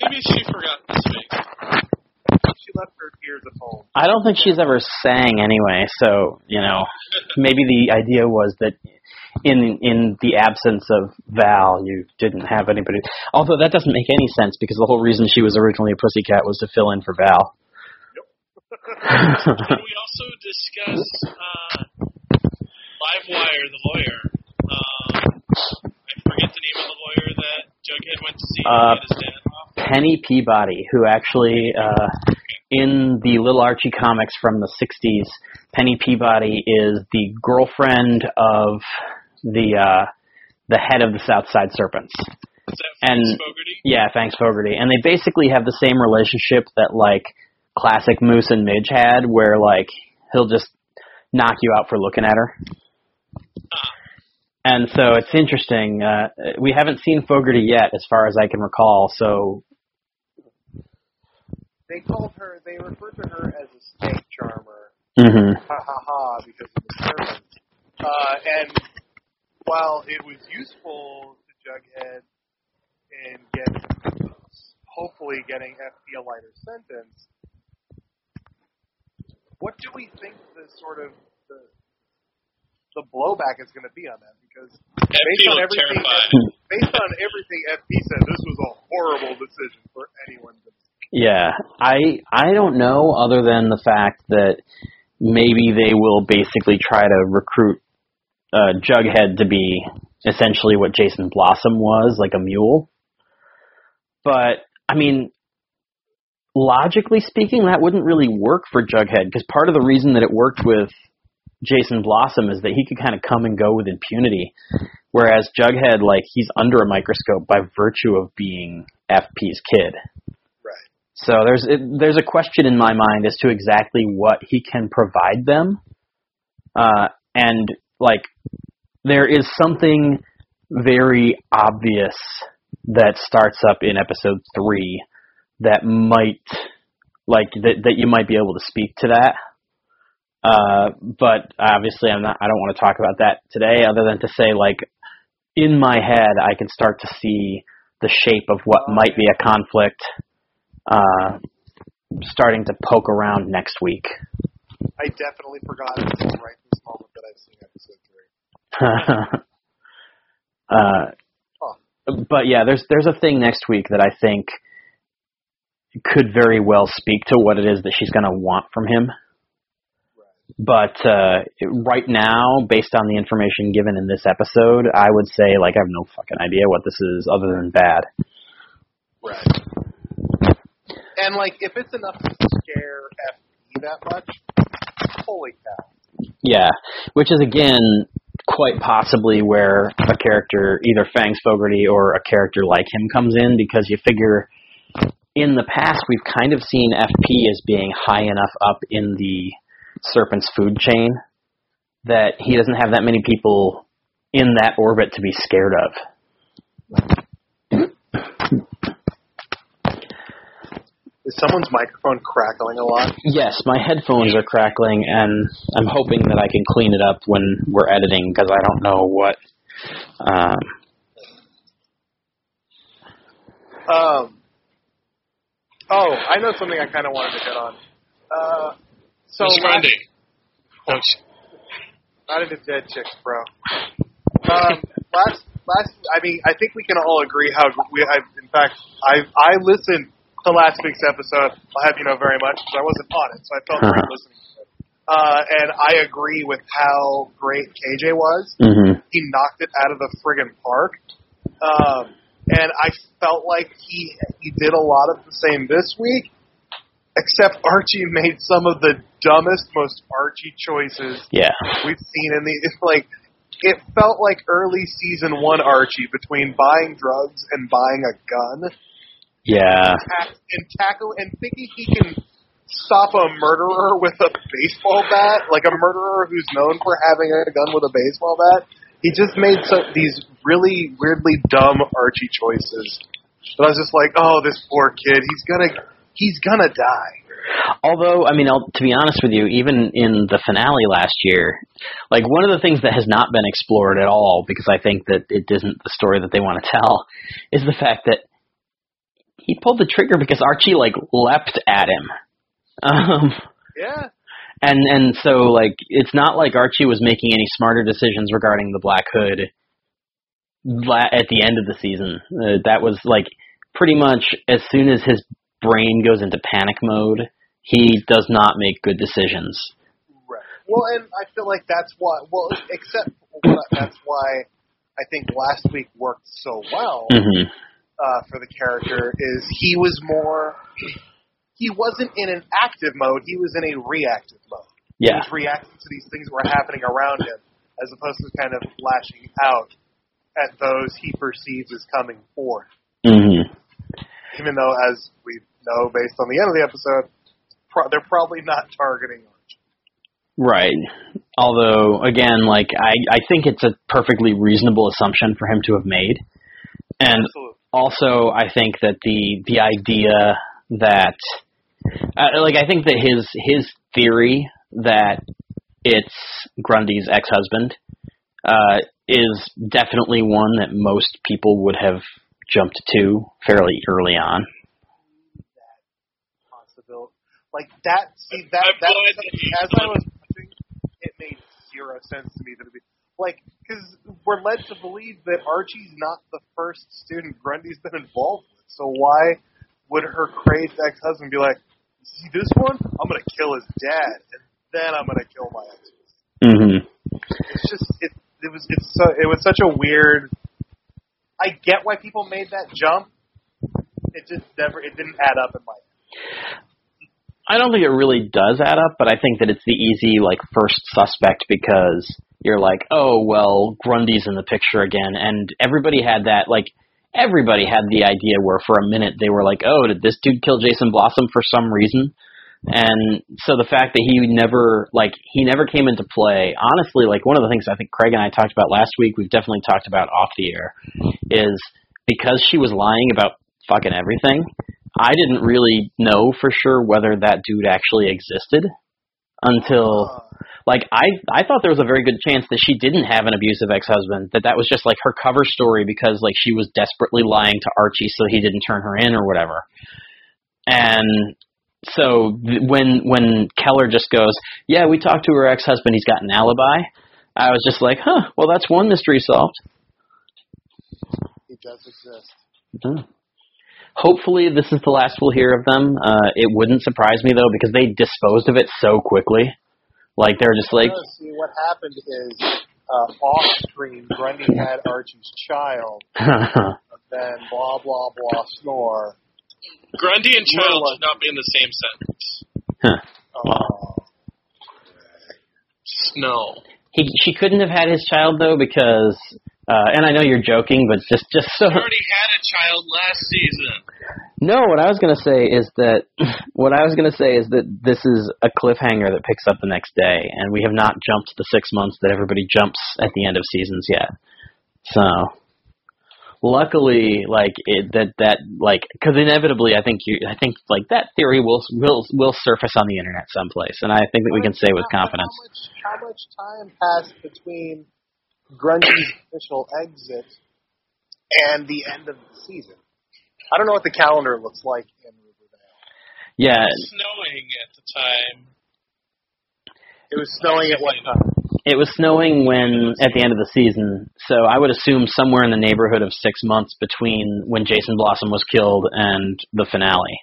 Maybe she forgot to speak. She left her ears at home. I don't think she's ever sang anyway, so you know, maybe the idea was that in in the absence of Val, you didn't have anybody. Although that doesn't make any sense because the whole reason she was originally a pussycat was to fill in for Val. and we also discussed uh, Livewire, the lawyer. Um, I forget the name of the lawyer that Jughead went to see Uh, get his dad off. Penny Peabody, who actually uh, in the Little Archie comics from the '60s, Penny Peabody is the girlfriend of the uh, the head of the South Side Serpents. And Fogarty? yeah, thanks Fogarty, and they basically have the same relationship that like classic Moose and Midge had, where like he'll just knock you out for looking at her. And so it's interesting. Uh, we haven't seen Fogarty yet, as far as I can recall. So They called her. They referred to her as a snake charmer. mhm. Ha ha ha! Because of the Serpent. Uh, and while it was useful to Jughead in get hopefully getting FP a lighter sentence, what do we think the sort of the the blowback is going to be on that? Because based on everything, based on everything FP said, this was a horrible decision for anyone to Yeah, I I don't know other than the fact that maybe they will basically try to recruit uh, Jughead to be essentially what Jason Blossom was, like a mule. But I mean, logically speaking, that wouldn't really work for Jughead because part of the reason that it worked with Jason Blossom is that he could kind of come and go with impunity, whereas Jughead, like, he's under a microscope by virtue of being FP's kid. So there's it, there's a question in my mind as to exactly what he can provide them, uh, and like there is something very obvious that starts up in episode three that might like that that you might be able to speak to that. Uh, but obviously, I'm not. I don't want to talk about that today, other than to say, like, in my head, I can start to see the shape of what might be a conflict uh, starting to poke around next week. I definitely forgot until right this moment that I've seen episode three. uh, but yeah, there's there's a thing next week that I think could very well speak to what it is that she's going to want from him. But uh, right now, based on the information given in this episode, I would say like I have no fucking idea what this is other than bad. Right. And like, if it's enough to scare FP that much, holy cow! Yeah, which is again quite possibly where a character, either Fangs Fogarty or a character like him, comes in because you figure in the past we've kind of seen FP as being high enough up in the serpent's food chain that he doesn't have that many people in that orbit to be scared of. Is someone's microphone crackling a lot? Yes, my headphones are crackling, and I'm hoping that I can clean it up when we're editing because I don't know what. Um, Um. Oh, I know something I kind of wanted to get on. Uh, so Miss last, Grundy. No, she- not into dead chicks, bro. Um, last, last. I mean, I think we can all agree how we. I, in fact, I I listened to last week's episode. I'll have you know very much because I wasn't on it, so I felt great Uh-huh. listening to it. Uh, and I agree with how great KJ was. mhm. he knocked it out of the friggin' park. Um, and I felt like he he did a lot of the same this week, except Archie made some of the dumbest, most Archie choices Yeah. we've seen in the it's like it felt like early season one Archie between buying drugs and buying a gun Yeah. and tackle and thinking he can stop a murderer with a baseball bat, like a murderer who's known for having a gun with a baseball bat. He just made so, these really weirdly dumb Archie choices. But I was just like, oh, this poor kid, he's gonna, he's gonna die. Although, I mean, I'll, to be honest with you, even in the finale last year, like one of the things that has not been explored at all, because I think that it isn't the story that they want to tell, is the fact that he pulled the trigger because Archie like leapt at him. Um, Yeah, and and so like it's not like Archie was making any smarter decisions regarding the Black Hood at the end of the season. Uh, that was like pretty much as soon as his brain goes into panic mode, he does not make good decisions. right. Well, and I feel like that's why. Well, except that's why I think last week worked so well. hmm uh, for the character is he was more he wasn't in an active mode he was in a reactive mode Yeah. he was reacting to these things that were happening around him as opposed to kind of lashing out at those he perceives as coming forth hmm Even though, as we know based on the end of the episode, pro- they're probably not targeting Archie. Right. Although, again, like I, I think it's a perfectly reasonable assumption for him to have made, and Absolutely. Also I think that the the idea that, uh, like, I think that his his theory that it's Grundy's ex husband uh, is definitely one that most people would have jumped to fairly early on. Like that. See that. That as I was watching, it made zero sense to me that it be like because we're led to believe that Archie's not the first student Grundy's been involved with. So why would her crazed ex-husband be like, "See this one? I'm gonna kill his dad, and then I'm gonna kill my ex." hmm It's just it. It was it's so it was such a weird. I get why people made that jump. It just never. It didn't add up in my. Head. I don't think it really does add up, but I think that it's the easy like first suspect because you're like, oh well, Grundy's in the picture again, and everybody had that like everybody had the idea where for a minute they were like, oh, did this dude kill Jason Blossom for some reason? And so the fact that he never like he never came into play, honestly, like one of the things I think Craig and I talked about last week, we've definitely talked about off the air, is because she was lying about fucking everything. I didn't really know for sure whether that dude actually existed until Uh, like I I thought there was a very good chance that she didn't have an abusive ex-husband that that was just like her cover story because like she was desperately lying to Archie so he didn't turn her in or whatever. And so th- when when Keller just goes, "Yeah, we talked to her ex-husband, he's got an alibi." I was just like, "Huh, well that's one mystery solved." he does exist. Mhm. Hopefully, this is the last we'll hear of them. Uh, it wouldn't surprise me though, because they disposed of it so quickly. Like they're just like, No, see, what happened is uh, off screen, Grundy had Archie's child, then blah blah blah snore. Grundy and child should not be in the same sentence. Uh, No. he she couldn't have had his child though because, uh, and I know you're joking, but just just so He already had a child last season. no, what I was gonna say is that what I was gonna say is that this is a cliffhanger that picks up the next day, and we have not jumped the six months that everybody jumps at the end of seasons yet. So luckily like it that that like because inevitably i think you i think like that theory will will will surface on the internet someplace and i think that we can say with confidence How much, how much time passed between Grundy's official exit and the end of the season? I don't know what the calendar looks like in Riverdale. yeah Snowing at the time. It was snowing at what time? it was snowing when at the end of the season so i would assume somewhere in the neighborhood of six months between when jason blossom was killed and the finale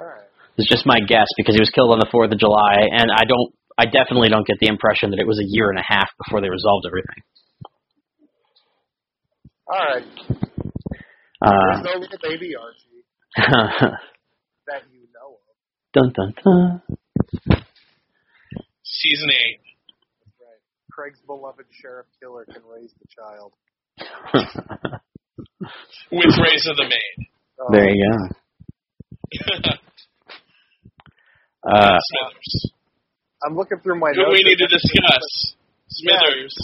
All right. it's just my guess because he was killed on the fourth of july and i don't i definitely don't get the impression that it was a year and a half before they resolved everything All right. uh, There's no little baby Archie that you know of. dun dun dun Season 8. That's right. Craig's beloved sheriff killer can raise the child. With raise of the Maid. Oh, there you go uh, Smithers. I'm looking through my Who notes. we need to and- discuss. Smithers.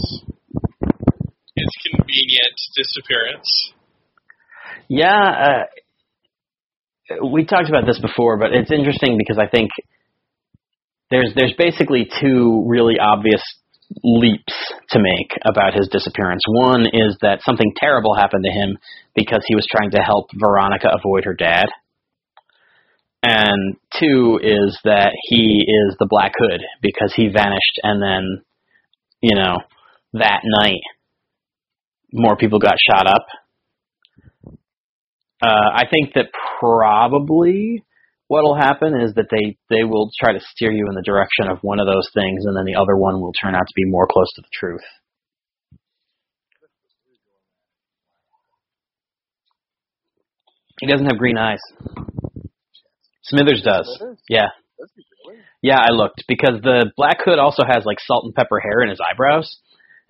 His convenient disappearance. Yeah, uh, we talked about this before, but it's interesting because I think there's there's basically two really obvious leaps to make about his disappearance. One is that something terrible happened to him because he was trying to help Veronica avoid her dad. And two is that he is the Black Hood because he vanished and then, you know, that night more people got shot up. Uh, I think that probably what'll happen is that they they will try to steer you in the direction of one of those things, and then the other one will turn out to be more close to the truth. He doesn't have green eyes. Smithers does. Smithers? Yeah, Does really? yeah. I looked because the Black Hood also has like salt and pepper hair in his eyebrows,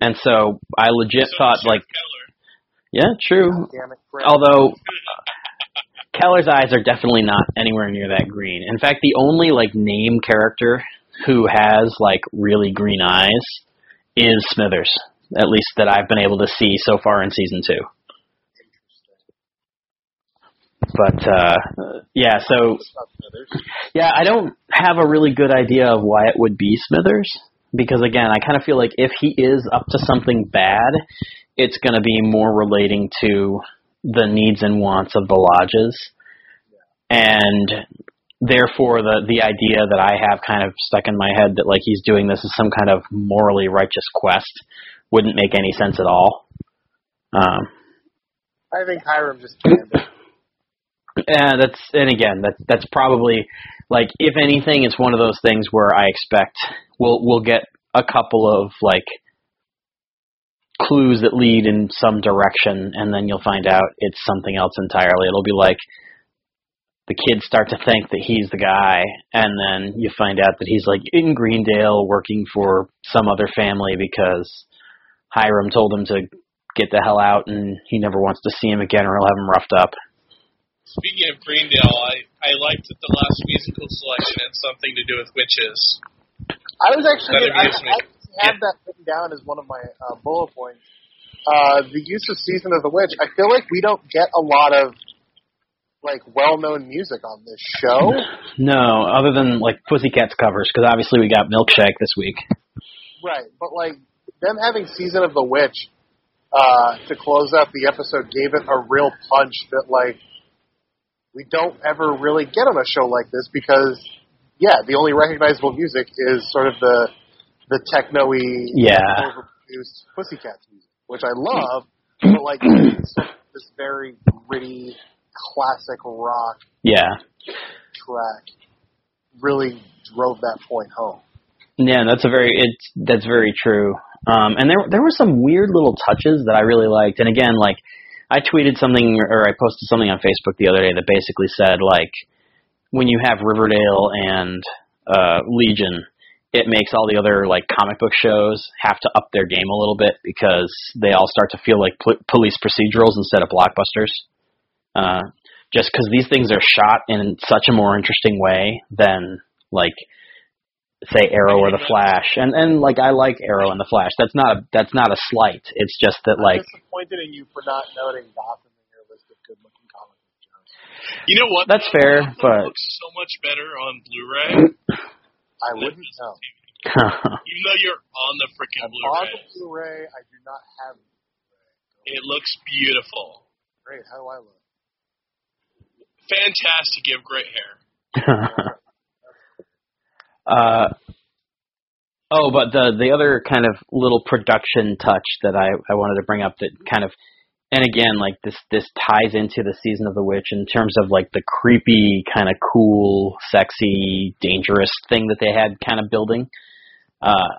and so I legit So thought like Keller. Yeah, true. It, Although Keller's eyes are definitely not anywhere near that green. In fact, the only like name character who has like really green eyes is Smithers. At least that I've been able to see so far in season two. But uh yeah, so yeah, I don't have a really good idea of why it would be Smithers because again, I kind of feel like if he is up to something bad, it's going to be more relating to the needs and wants of the lodges. And therefore the the idea that I have kind of stuck in my head that like he's doing this as some kind of morally righteous quest wouldn't make any sense at all. Um I think Hiram just. Yeah, that's and again that's that's probably like if anything, it's one of those things where I expect we'll we'll get a couple of like clues that lead in some direction, and then you'll find out it's something else entirely. It'll be like the kids start to think that he's the guy, and then you find out that he's like in Greendale working for some other family because Hiram told him to get the hell out, and he never wants to see him again, or he'll have him roughed up. Speaking of Greendale, I, I liked that the last musical selection had something to do with witches. I was actually That I. I had that written down as one of my uh, bullet points. Uh, the use of Season of the Witch. I feel like we don't get a lot of like well-known music on this show. No, other than like Pussycats covers, because obviously we got Milkshake this week. Right, but like them having Season of the Witch uh, to close out the episode gave it a real punch that like we don't ever really get on a show like this because yeah, the only recognizable music is sort of the the techno-y, Yeah. overproduced Pussycats music, which I love, but like it's this very gritty classic rock Yeah, track really drove that point home. yeah, that's a very it's that's very true. Um, and there there were some weird little touches that I really liked. And again, like I tweeted something or I posted something on Facebook the other day that basically said like when you have Riverdale and uh, Legion, it makes all the other like comic book shows have to up their game a little bit because they all start to feel like pol- police procedurals instead of blockbusters. Uh, just because these things are shot in such a more interesting way than like say Arrow or the Flash, and and like I like Arrow and the Flash. That's not a that's not a slight. It's just that I'm like disappointed in you for not noting Gotham in your list of good-looking comic book. You know what? That's though? fair, Gotham but- looks so much better on Blu-ray. I wouldn't just know. TV. Even though you're on the freaking I'm on Blu-ray, the Blu-ray. I do not have it. it looks beautiful. Great. How do I look? Fantastic. You have great hair. uh, oh, but the the other kind of little production touch that I I wanted to bring up that kind of and again like this this ties into the season of the witch in terms of like the creepy kind of cool sexy dangerous thing that they had kind of building. Uh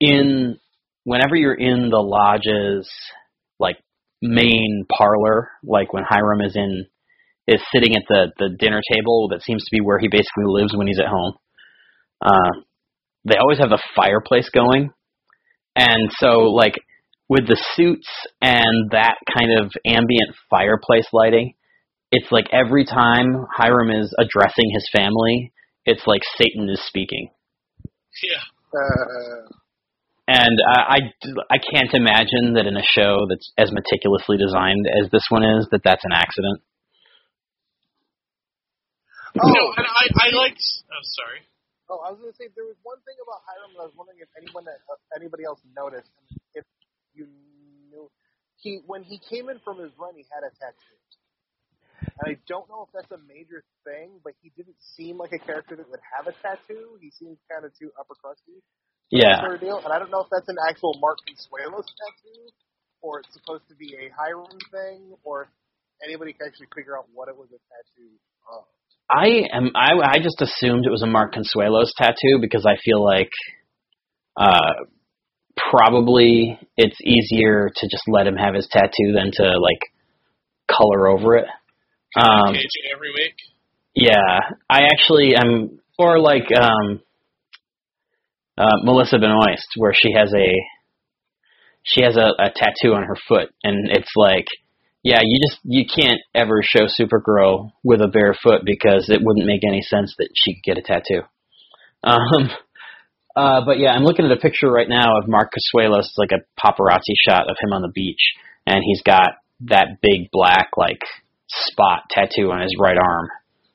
in whenever you're in the lodge's like main parlor like when Hiram is in is sitting at the the dinner table that seems to be where he basically lives when he's at home uh they always have the fireplace going and so like with the suits and that kind of ambient fireplace lighting, it's like every time Hiram is addressing his family, it's like Satan is speaking. Yeah. Uh, And I, I, I can't imagine that in a show that's as meticulously designed as this one is, that that's an accident. Oh. No, and I, I liked. I'm sorry. Oh, I was going to say there was one thing about Hiram that I was wondering if anyone that, uh, anybody else noticed. and If you knew, he when he came in from his run, he had a tattoo. And I don't know if that's a major thing, but he didn't seem like a character that would have a tattoo. He seemed kind of too upper crusty. Yeah. sort of deal. And I don't know if that's an actual Mark Consuelos tattoo, or it's supposed to be a Hiram thing, or if anybody can actually figure out what it was a tattoo of. I am. I I just assumed it was a Mark Consuelos tattoo because I feel like, uh, probably it's easier to just let him have his tattoo than to like color over it. Um, every week. yeah, I actually am, or like um, uh, Melissa Benoist, where she has a she has a, a tattoo on her foot, and it's like, yeah, you just you can't ever show Supergirl with a bare foot because it wouldn't make any sense that she could get a tattoo. Um, uh, but yeah, I'm looking at a picture right now of Mark Consuelos, it's like a paparazzi shot of him on the beach, and he's got that big black like spot tattoo on his right arm.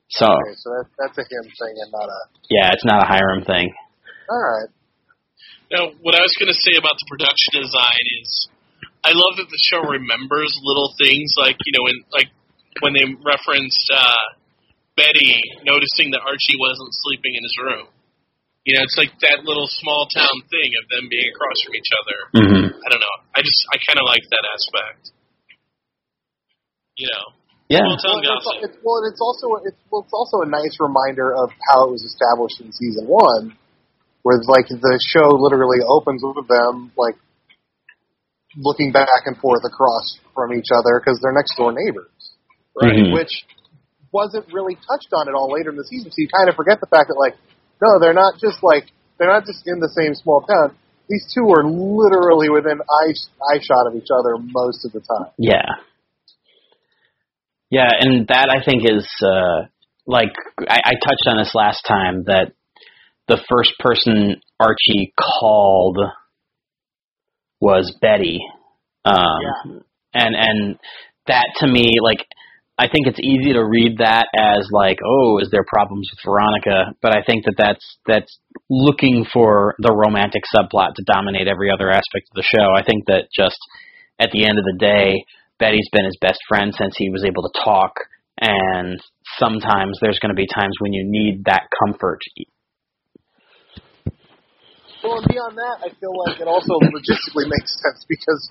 So Okay, so that, that's a him thing and not a. yeah, it's not a Hiram thing. All right. Now, what I was going to say about the production design is, I love that the show remembers little things like you know, when like when they referenced uh, Betty noticing that Archie wasn't sleeping in his room. You know, it's like that little small town thing of them being across from each other. hmm I don't know. I just I kind of like that aspect. You know, Yeah, Well, it's, it's, well, it's also it's well, it's also a nice reminder of how it was established in season one, where like the show literally opens with them like looking back and forth across from each other because they're next door neighbors, right? Mhm. Which wasn't really touched on at all later in the season, so you kind of forget the fact that like no, they're not just like they're not just in the same small town. These two are literally within eye eye shot of each other most of the time. Yeah. Yeah, and that I think is uh like I, I touched on this last time that the first person Archie called was Betty. Um Yeah. and and that to me like I think it's easy to read that as like, oh, is there problems with Veronica? But I think that that's that's looking for the romantic subplot to dominate every other aspect of the show. I think that just at the end of the day, Betty's been his best friend since he was able to talk, and sometimes there's going to be times when you need that comfort. Well, and beyond that, I feel like it also logistically makes sense because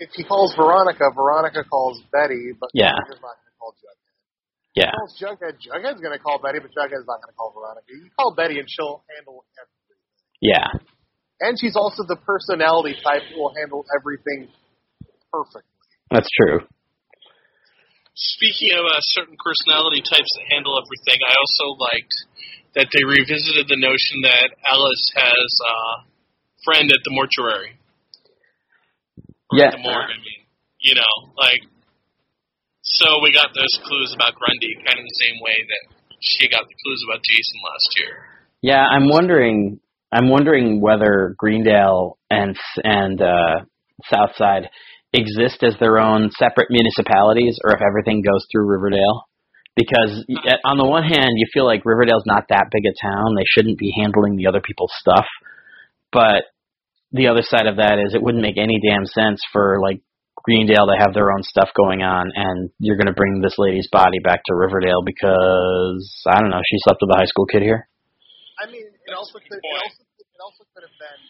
if he calls Veronica, Veronica calls Betty, but Yeah. Veronica's not going to call Jughead. Yeah, He calls Jughead, Jughead's going to call Betty, but Jughead's not going to call Veronica. You call Betty and she'll handle everything. yeah, And she's also the personality type that will handle everything perfectly. that's true. Speaking of uh, certain personality types that handle everything, I also liked that they revisited the notion that Alice has a friend at the mortuary. Or Yeah. At the morgue, I mean. You know, like, so we got those clues about Grundy kind of the same way that she got the clues about Jason last year. Yeah, I'm wondering. I'm wondering whether Greendale and and uh, Southside exist as their own separate municipalities, or if everything goes through Riverdale. Because eh, on the one hand, you feel like Riverdale's not that big a town; they shouldn't be handling the other people's stuff. But the other side of that is, it wouldn't make any damn sense for like Greendale to have their own stuff going on, and you're going to bring this lady's body back to Riverdale because I don't know, she slept with a high school kid here. I mean, it also could it also it also could have been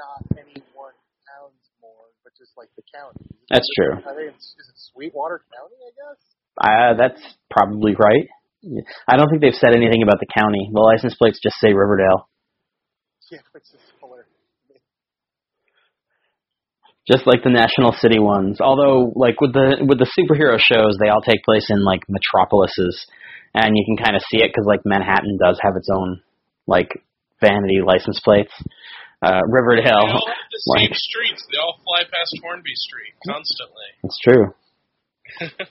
not any one town's morgue, but just like the county. That's true. I think it's is it Sweetwater County, I guess. Uh, that's probably right. I don't think they've said anything about the county. The license plates just say Riverdale, Yeah, which is hilarious. just like the National City ones. Although, like with the with the superhero shows, they all take place in like metropolises, and you can kind of see it because like Manhattan does have its own like vanity license plates. Uh, They Riverdale, all have the like- same streets. They all fly past Hornby Street constantly. it's true.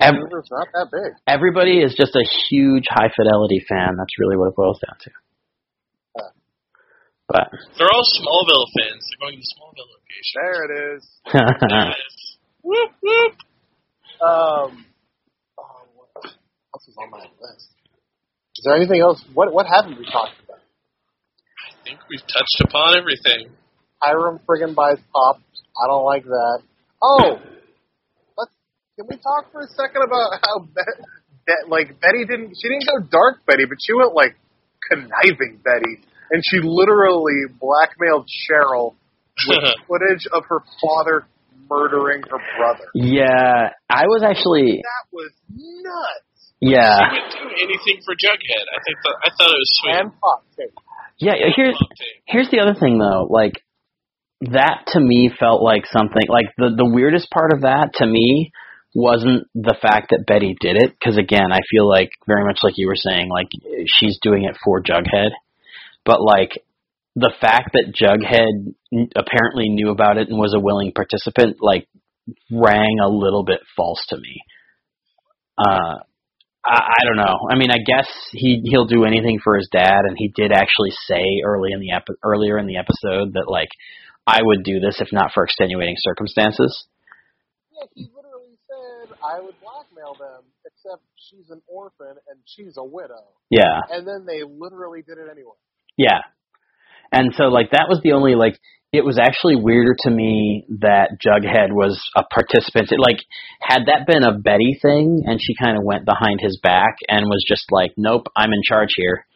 Ev- Vancouver's not that big. Everybody is just a huge high fidelity fan. That's really what it boils down to. Huh. But They're all Smallville fans. They're going to the Smallville location. There it is. Nice. Whoop whoop. Um, oh, what else is on my list? Is there anything else? What what haven't we talked about? I think we've touched upon everything. Hiram friggin' buys pop. I don't like that. Oh, let's. Can we talk for a second about how Bet, Bet, like Betty didn't? She didn't go dark Betty, but she went like conniving Betty, and she literally blackmailed Cheryl with footage of her father murdering her brother. yeah, I was actually That was nuts. yeah. She would do anything for Jughead. I think that, I thought it was sweet. And pop too. Yeah, uh, here's here's the other thing though. Like that to me felt like something like the the weirdest part of that to me wasn't the fact that Betty did it because again, I feel like very much like you were saying like she's doing it for Jughead. But like the fact that Jughead apparently knew about it and was a willing participant, like, rang a little bit false to me. Uh, I, I don't know. I mean, I guess he he'll do anything for his dad, and he did actually say early in the epi- earlier in the episode that like I would do this if not for extenuating circumstances. Yeah, I would blackmail them, except she's an orphan and she's a widow. Yeah, And then they literally did it anyway. yeah. And so like that was the only like it was actually weirder to me that Jughead was a participant. It, like had that been a Betty thing and she kind of went behind his back and was just like, "Nope, I'm in charge here."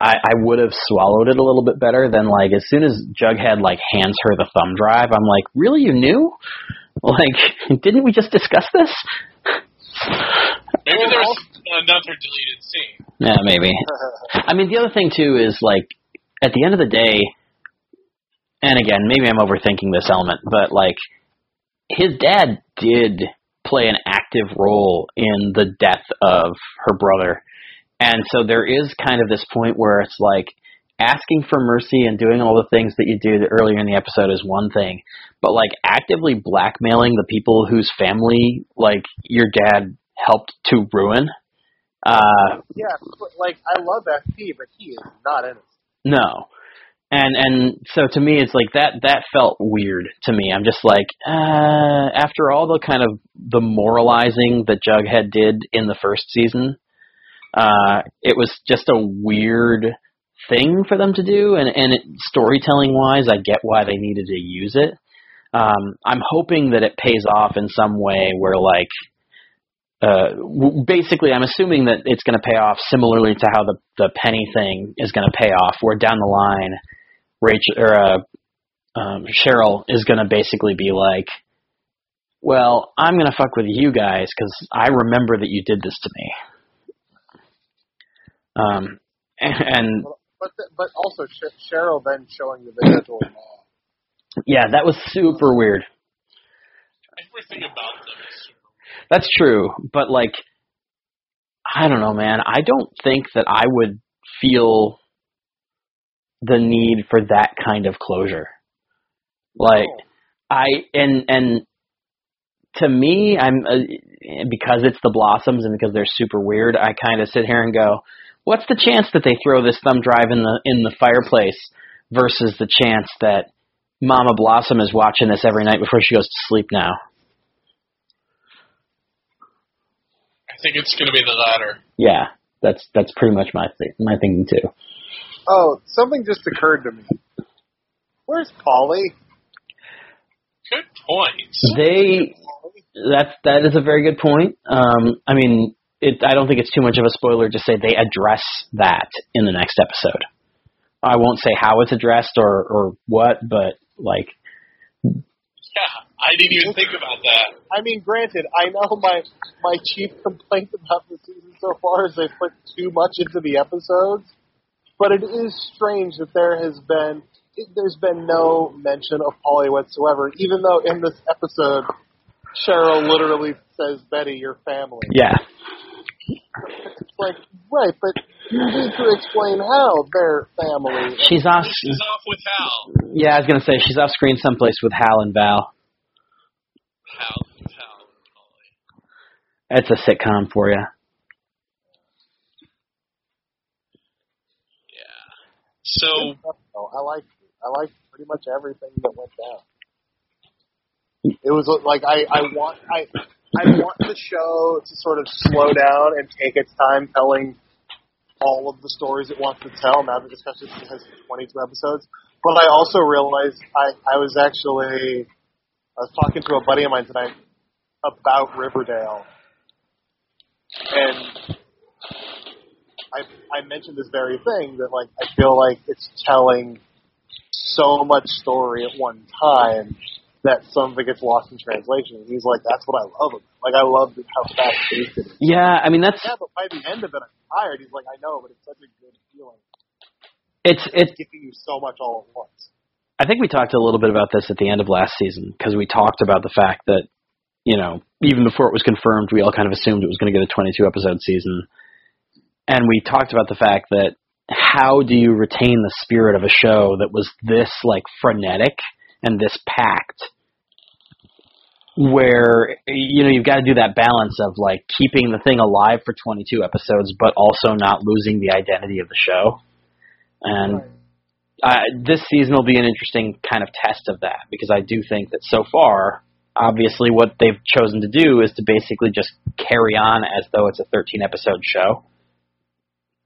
I, I would have swallowed it a little bit better than like as soon as Jughead like hands her the thumb drive, I'm like, really, you knew? Like, didn't we just discuss this? Maybe there's another deleted scene. Yeah, maybe. I mean, the other thing too is like at the end of the day, and again, maybe I'm overthinking this element, but like his dad did play an active role in the death of her brother. And so there is kind of this point where it's like asking for mercy and doing all the things that you do earlier in the episode is one thing, but like actively blackmailing the people whose family like your dad helped to ruin uh yeah, but, like I love FP, but he is not innocent. no. And and so to me it's like that that felt weird to me. I'm just like, uh after all the kind of the moralizing that Jughead did in the first season, uh it was just a weird thing for them to do and and it, storytelling wise, I get why they needed to use it. Um I'm hoping that it pays off in some way where like uh, w- basically, I'm assuming that it's going to pay off similarly to how the the penny thing is going to pay off. Where down the line, Rachel or uh, um, Cheryl is going to basically be like, "Well, I'm going to fuck with you guys because I remember that you did this to me." Um, and But the, but also Sh- Cheryl then showing the video to yeah, that was super weird. Everything about them is super That's true, but like, I don't know, man. I don't think that I would feel the need for that kind of closure. Like, No. I and and to me, I'm uh, because it's the Blossoms and because they're super weird. I kind of sit here and go, "What's the chance that they throw this thumb drive in the in the fireplace versus the chance that Mama Blossom is watching this every night before she goes to sleep now?" I think it's going to be the latter. Yeah, that's that's pretty much my th- my thinking too. Oh, something just occurred to me. Where's Polly? Good point. They that's that is a very good point. Um, I mean, it. I don't think it's too much of a spoiler to say they address that in the next episode. I won't say how it's addressed or or what, but like, Yeah, I didn't even think about that. I mean, granted, I know my my chief complaint about the season so far is they put too much into the episodes, but it is strange that there has been there's been no mention of Polly whatsoever, even though in this episode Cheryl literally says, "Betty, your family." yeah, It's like right, but you need to explain how they're family. she's off. She's off with Hal. Yeah, I was gonna say she's off screen someplace with Hal and Val. Hal, Hal, Polly. It's a sitcom for you. Yeah. So So I like I like pretty much everything that went down. It was like I I want I I want the show to sort of slow down and take its time telling all of the stories it wants to tell. Now that it has 22 episodes, but I also realized I I was actually I was talking to a buddy of mine tonight about Riverdale, and I I mentioned this very thing that like I feel like it's telling so much story at one time that some of it gets lost in translation. And he's like, that's what I love. About it. Like I love how fast paced it is. Yeah, I mean that's Yeah, but by the end of it, I'm tired. He's like, I know, but it's such a good feeling. it's it's Giving you so much all at once. I think we talked a little bit about this at the end of last season because we talked about the fact that, you know, even before it was confirmed, we all kind of assumed it was going to get a 22 episode season. And we talked about the fact that how do you retain the spirit of a show that was this like frenetic and this pact where you know you've got to do that balance of like keeping the thing alive for 22 episodes but also not losing the identity of the show and Right. uh, this season will be an interesting kind of test of that because I do think that so far, obviously, what they've chosen to do is to basically just carry on as though it's a 13 episode show.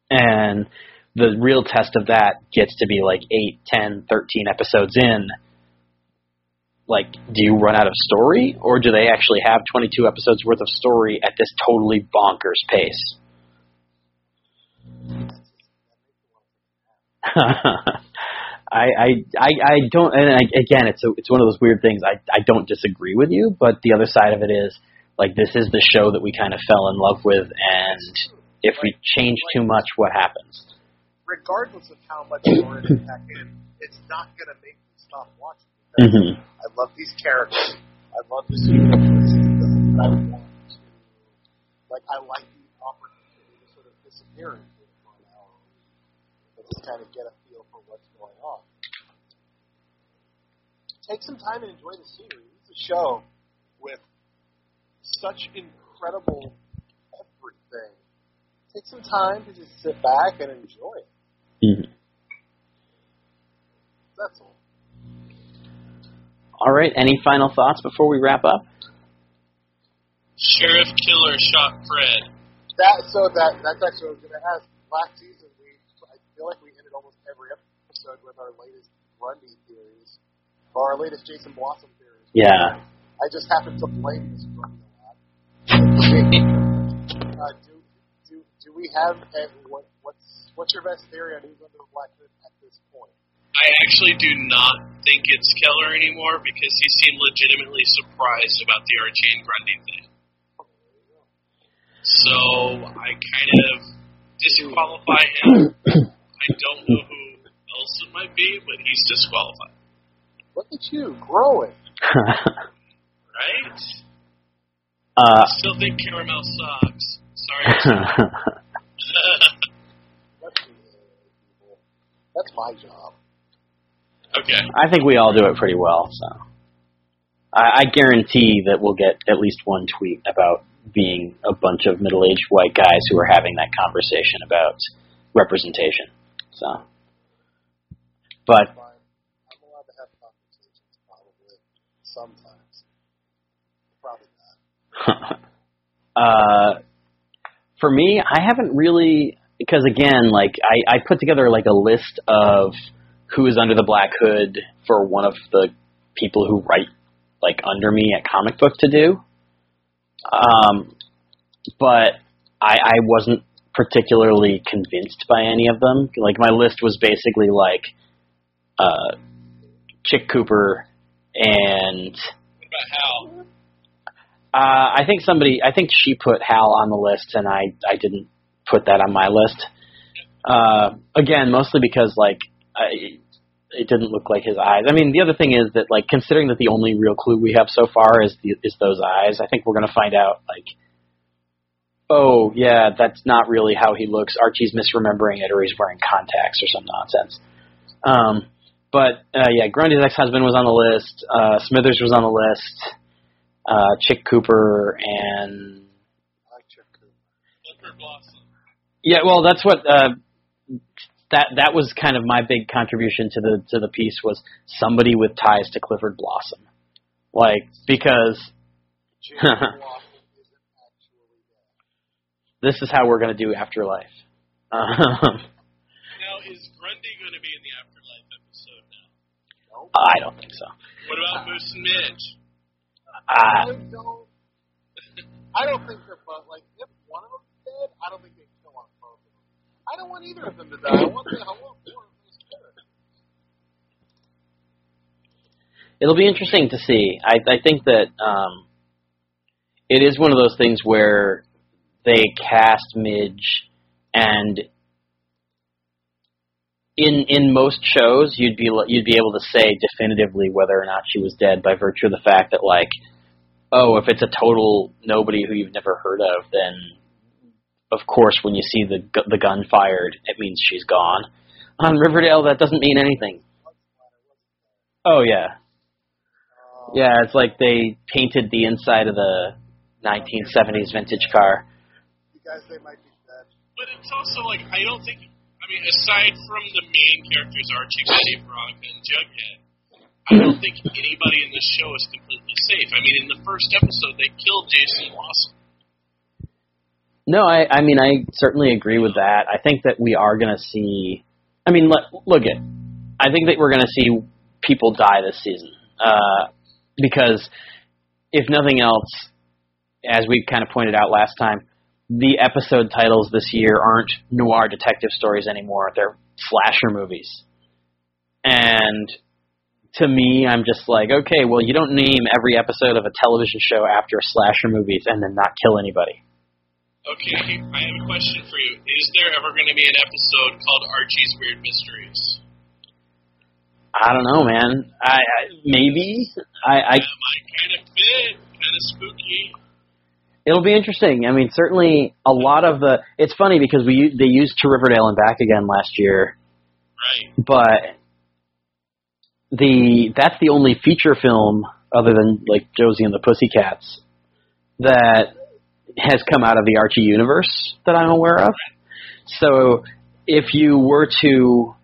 And the real test of that gets to be like 8, 10, 13 episodes in. Like, do you run out of story, or do they actually have 22 episodes worth of story at this totally bonkers pace? I, I I don't and I, again it's a, it's one of those weird things I I don't disagree with you but the other side of it is like this is the show that we kind of fell in love with and if we change too much what happens Regardless of how much more it's not going to make me stop watching. Mhm. I love these characters. I love the superheroes. I want to, like, I like the opportunity to sort of disappear into it for an hour and just kind of get a feel for what's going on. Take some time and enjoy the series. It's a show with such incredible everything. Take some time to just sit back and enjoy it. Mhm. That's all. All right any final thoughts before we wrap up Sheriff Killer shot Fred. That so that that's actually what I was going to ask. Last season, we I feel like we ended almost every episode with our latest Grundy theories or our latest Jason Blossom theories. yeah I just happen to blame this Grundy a lot. uh, do do do we have a, what what's what's your best theory on who's under the black hood at this point? I actually do not think it's Keller anymore because he seemed legitimately surprised about the Archie and Grundy thing. So I kind of disqualify him. I don't know who else it might be, but he's disqualified. Look at you growing. Right? uh, I still think caramel sucks. Sorry. That's, that's my job. Okay. I think we all do it pretty well. So I, I guarantee that we'll get at least one tweet about being a bunch of middle-aged white guys who are having that conversation about representation. So, but I'm allowed to have conversations probably sometimes. Probably not. uh, for me, I haven't really because again, like I, I put together like a list of who is under the black hood for one of the people who write like under me at comic book to do. Um, but I, I wasn't particularly convinced by any of them. Like my list was basically like uh, Chick Cooper and What about Hal? uh, I think somebody, I think she put Hal on the list, and I, I didn't put that on my list. Uh, again, mostly because like I, it didn't look like his eyes. I mean, the other thing is that like considering that the only real clue we have so far is the, is those eyes, I think we're gonna find out like, oh yeah, that's not really how he looks. Archie's misremembering it, or he's wearing contacts or some nonsense. Um, but uh, yeah, Grundy's ex-husband was on the list. Uh, Smithers was on the list uh, Chick Cooper and I like Chick Cooper. Blossom. yeah, well, that's what uh, that that was kind of my big contribution to the to the piece was somebody with ties to Clifford Blossom, like because Jason Blossom isn't actually dead. this is how we're gonna do Afterlife. Um, Now, is Grundy going to be in the Afterlife episode now? Nope. I don't think so. What about Moose and Midge? Uh, I don't. I don't think they're both like if one of them's dead. I don't think they kill on both of them. I don't want either of them to die. I want I want more of those characters. it'll be interesting to see. I, I think that um, it is one of those things where they cast Midge, and in in most shows you'd be you'd be able to say definitively whether or not she was dead by virtue of the fact that like, oh, if it's a total nobody who you've never heard of, then of course, when you see the gu- the gun fired, it means she's gone. On Riverdale, that doesn't mean anything. Oh yeah, yeah. It's like they painted the inside of the 1970s vintage car. You guys, they might be dead. But it's also like I don't think. I mean, aside from the main characters, Archie, Betty, Veronica, and Jughead, I don't think anybody in this show is completely safe. I mean, in the first episode, they killed Jason Blossom. No, I, I mean, I certainly agree with that. I think that we are going to see. I mean, look, look at. I think that we're going to see people die this season uh, because, if nothing else, as we kind of pointed out last time, the episode titles this year aren't noir detective stories anymore. They're slasher movies, and to me, I'm just like, okay, well, you don't name every episode of a television show after slasher movies and then not kill anybody. Okay, I have a question for you. Is there ever going to be an episode called Archie's Weird Mysteries? I don't know, man. I, I maybe I, I That might kind of fit, kind of spooky. it'll be interesting. I mean, certainly a lot of the. It's funny because we they used to Riverdale and back again last year, Right. but the that's the only feature film other than like Josie and the Pussycats that has come out of the Archie universe that I'm aware of. So if you were to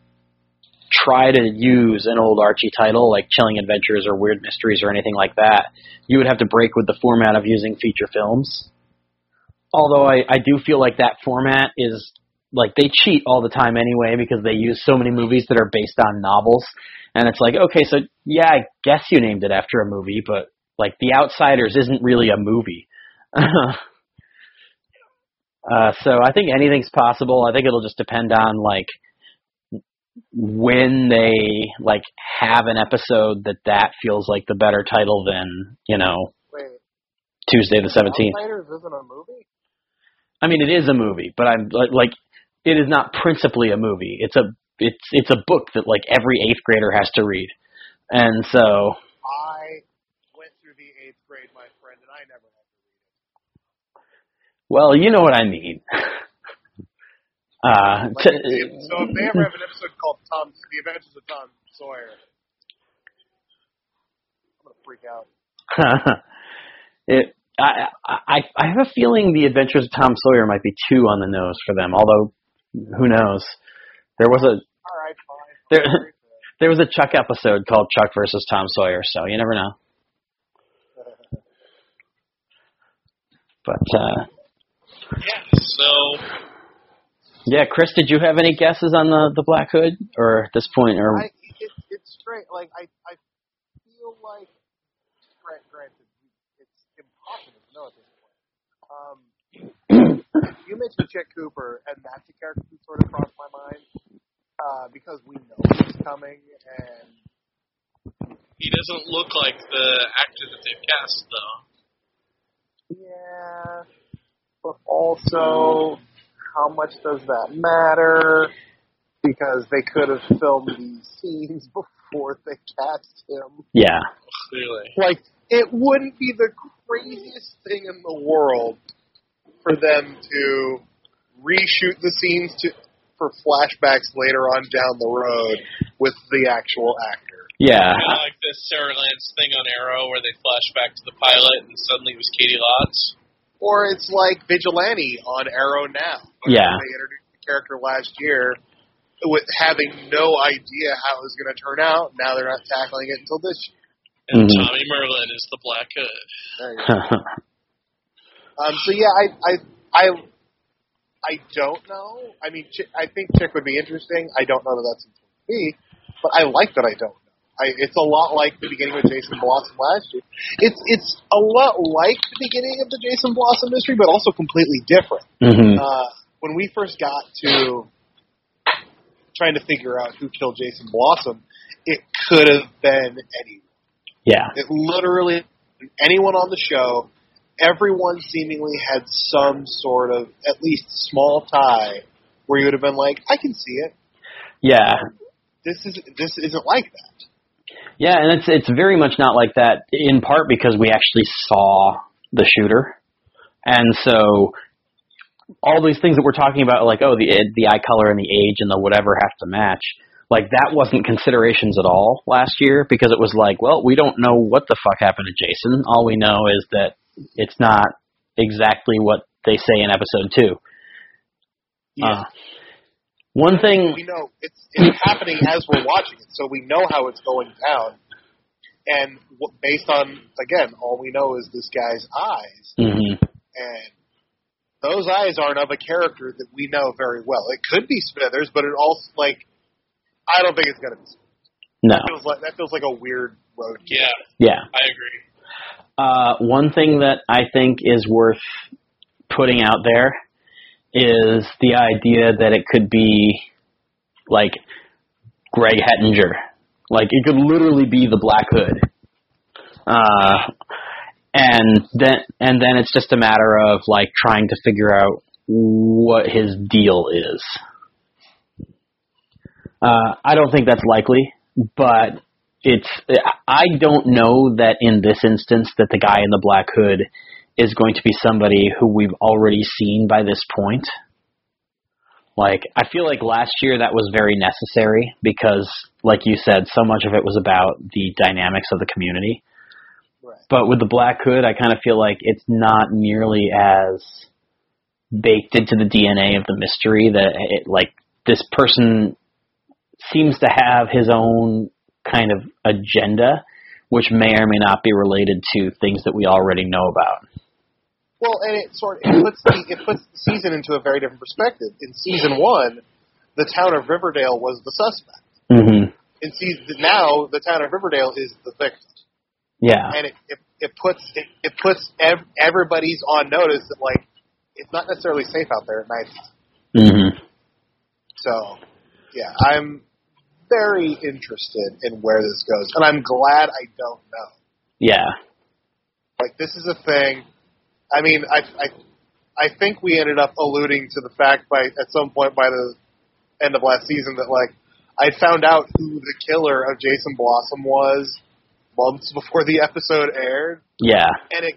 try to use an old Archie title like Chilling Adventures or Weird Mysteries or anything like that, you would have to break with the format of using feature films. Although I, I do feel like that format is like they cheat all the time anyway because they use so many movies that are based on novels and it's like okay so yeah I guess you named it after a movie but like The Outsiders isn't really a movie. uh so I think anything's possible. I think it'll just depend on like when they like have an episode that that feels like the better title than, you know, Wait, Tuesday the 17th. Outsiders isn't a movie? I mean, it is a movie, but I'm like, like it is not principally a movie. It's a it's it's a book that like every eighth grader has to read, and so I went through the eighth grade, my friend, and I never had to read it. Well, you know what I mean. uh, Like, so if they ever have an episode called Tom, The Adventures of Tom Sawyer, I'm gonna freak out. it. I, I I have a feeling the Adventures of Tom Sawyer might be too on the nose for them. Although, who knows? There was a All right, fine. There- there was a Chuck episode called Chuck versus Tom Sawyer, so you never know. But uh, Yeah. So yeah, Chris, did you have any guesses on the the Black Hood, or at this point, or I, it, it's strange. Like I, I feel like, grant, granted, it's impossible to know at this point. Um, you mentioned Chic Cooper, and that's a character who sort of crossed my mind uh, because we know he's coming, and he doesn't look like the actor that they've cast, though. yeah, but also, how much does that matter? Because they could have filmed these scenes before they cast him. yeah, Clearly. Like, it wouldn't be the craziest thing in the world for them to reshoot the scenes to for flashbacks later on down the road with the actual actor. yeah, Kind of like the Sarah Lance thing on Arrow, where they flash back to the pilot and suddenly it was Caity Lotz. Or it's like Vigilante on Arrow now. Yeah. They introduced the character last year with having no idea how it was going to turn out. Now they're not tackling it until this year. And Mhm. Tommy Merlyn is the Black Hood. There you go. Um, so yeah, I, I, I, I don't know. I mean, Chic, I think Chic would be interesting. I don't know that that's going to be, but I like that I don't know. I, it's a lot like the beginning with Jason Blossom last year. It's it's a lot like the beginning of the Jason Blossom mystery, but also completely different. hmm Uh, when we first got to trying to figure out who killed Jason Blossom, it could have been anyone. yeah, It literally anyone on the show, everyone seemingly had some sort of at least small tie where you would have been like, I can see it. yeah, This is this isn't like that. Yeah, and it's it's very much not like that. In part because we actually saw the shooter, and so all these things that we're talking about, like oh the the eye color and the age and the whatever have to match. Like that wasn't considerations at all last year because it was like, well, we don't know what the fuck happened to Jason. All we know is that it's not exactly what they say in episode two. Yeah. Uh, one thing, we know it's it's happening as we're watching it, so we know how it's going down. And what, based on again, all we know is this guy's eyes, hmm and those eyes aren't of a character that we know very well. It could be Smithers, but it also like I don't think it's gonna be. Smithers. no, That feels like that feels like a weird road. Yeah, yeah. I agree. Uh, one thing that I think is worth putting out there is the idea that it could be like Greg Hettinger. Like it could literally be the Black Hood. Uh, and then and then it's just a matter of like trying to figure out what his deal is. Uh, I don't think that's likely, but it's I don't know that in this instance that the guy in the black hood is going to be somebody who we've already seen by this point. Like I feel like last year that was very necessary because like you said so much of it was about the dynamics of the community. Right. But with the black hood I kind of feel like it's not nearly as baked into the DNA of the mystery that it like this person seems to have his own kind of agenda, which may or may not be related to things that we already know about. Well, and it sort of, it puts the it puts the season into a very different perspective. In season one, the town of Riverdale was the suspect. hmm In season now, the town of Riverdale is the victim, Yeah. and it it, it puts it, it puts ev- everybody's on notice that like it's not necessarily safe out there at night. hmm So, yeah, I'm very interested in where this goes, and I'm glad I don't know. Yeah. Like this is a thing. I mean, I I I think we ended up alluding to the fact by at some point by the end of last season that like I found out who the killer of Jason Blossom was months before the episode aired, Yeah. and it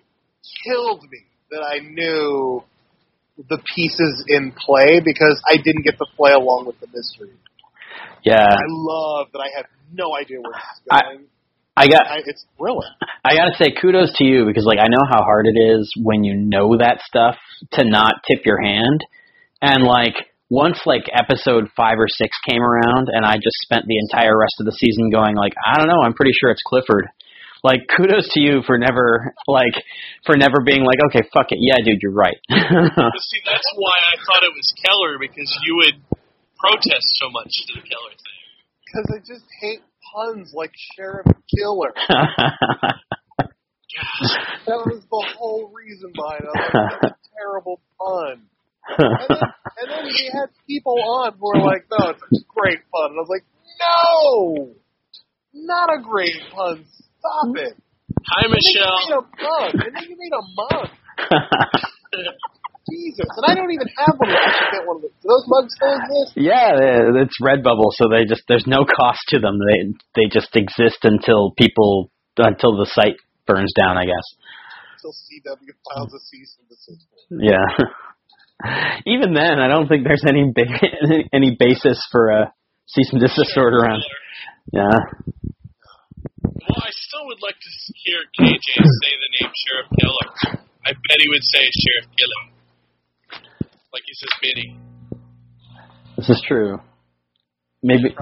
killed me that I knew the pieces in play because I didn't get to play along with the mystery. Yeah. I love that I have no idea where this is going. I got I, it's thrilling. I gotta say kudos to you because like I know how hard it is when you know that stuff to not tip your hand. And like once like episode five or six came around and I just spent the entire rest of the season going like, I don't know, I'm pretty sure it's Clifford. Like kudos to you for never like for never being like, Okay, fuck it, yeah dude, you're right. See, that's why I thought it was Keller because you would protest so much to the Keller thing. Because I just hate puns like Sheriff Killer. That was the whole reason behind it. I like, That's a terrible pun. And then, and then he had people on who were like, no, it's a great pun. And I was like, no! Not a great pun. Stop it. Hi, And then you Michelle. made a mug. And then you made a mug. Jesus. And I don't even have one of those. I should get one of those. Do those mugs still exist? Yeah, it's Redbubble, so they just there's no cost to them. They they just exist until people until the site burns down, I guess. Until CW files a cease and desist. Yeah. Even then, I don't think there's any ba- any basis for a cease and desist order on. Yeah. Well, I still would like to hear KJ say the name Sheriff Keller. I bet he would say Sheriff Keller. Like he says Biddy. This is true. Maybe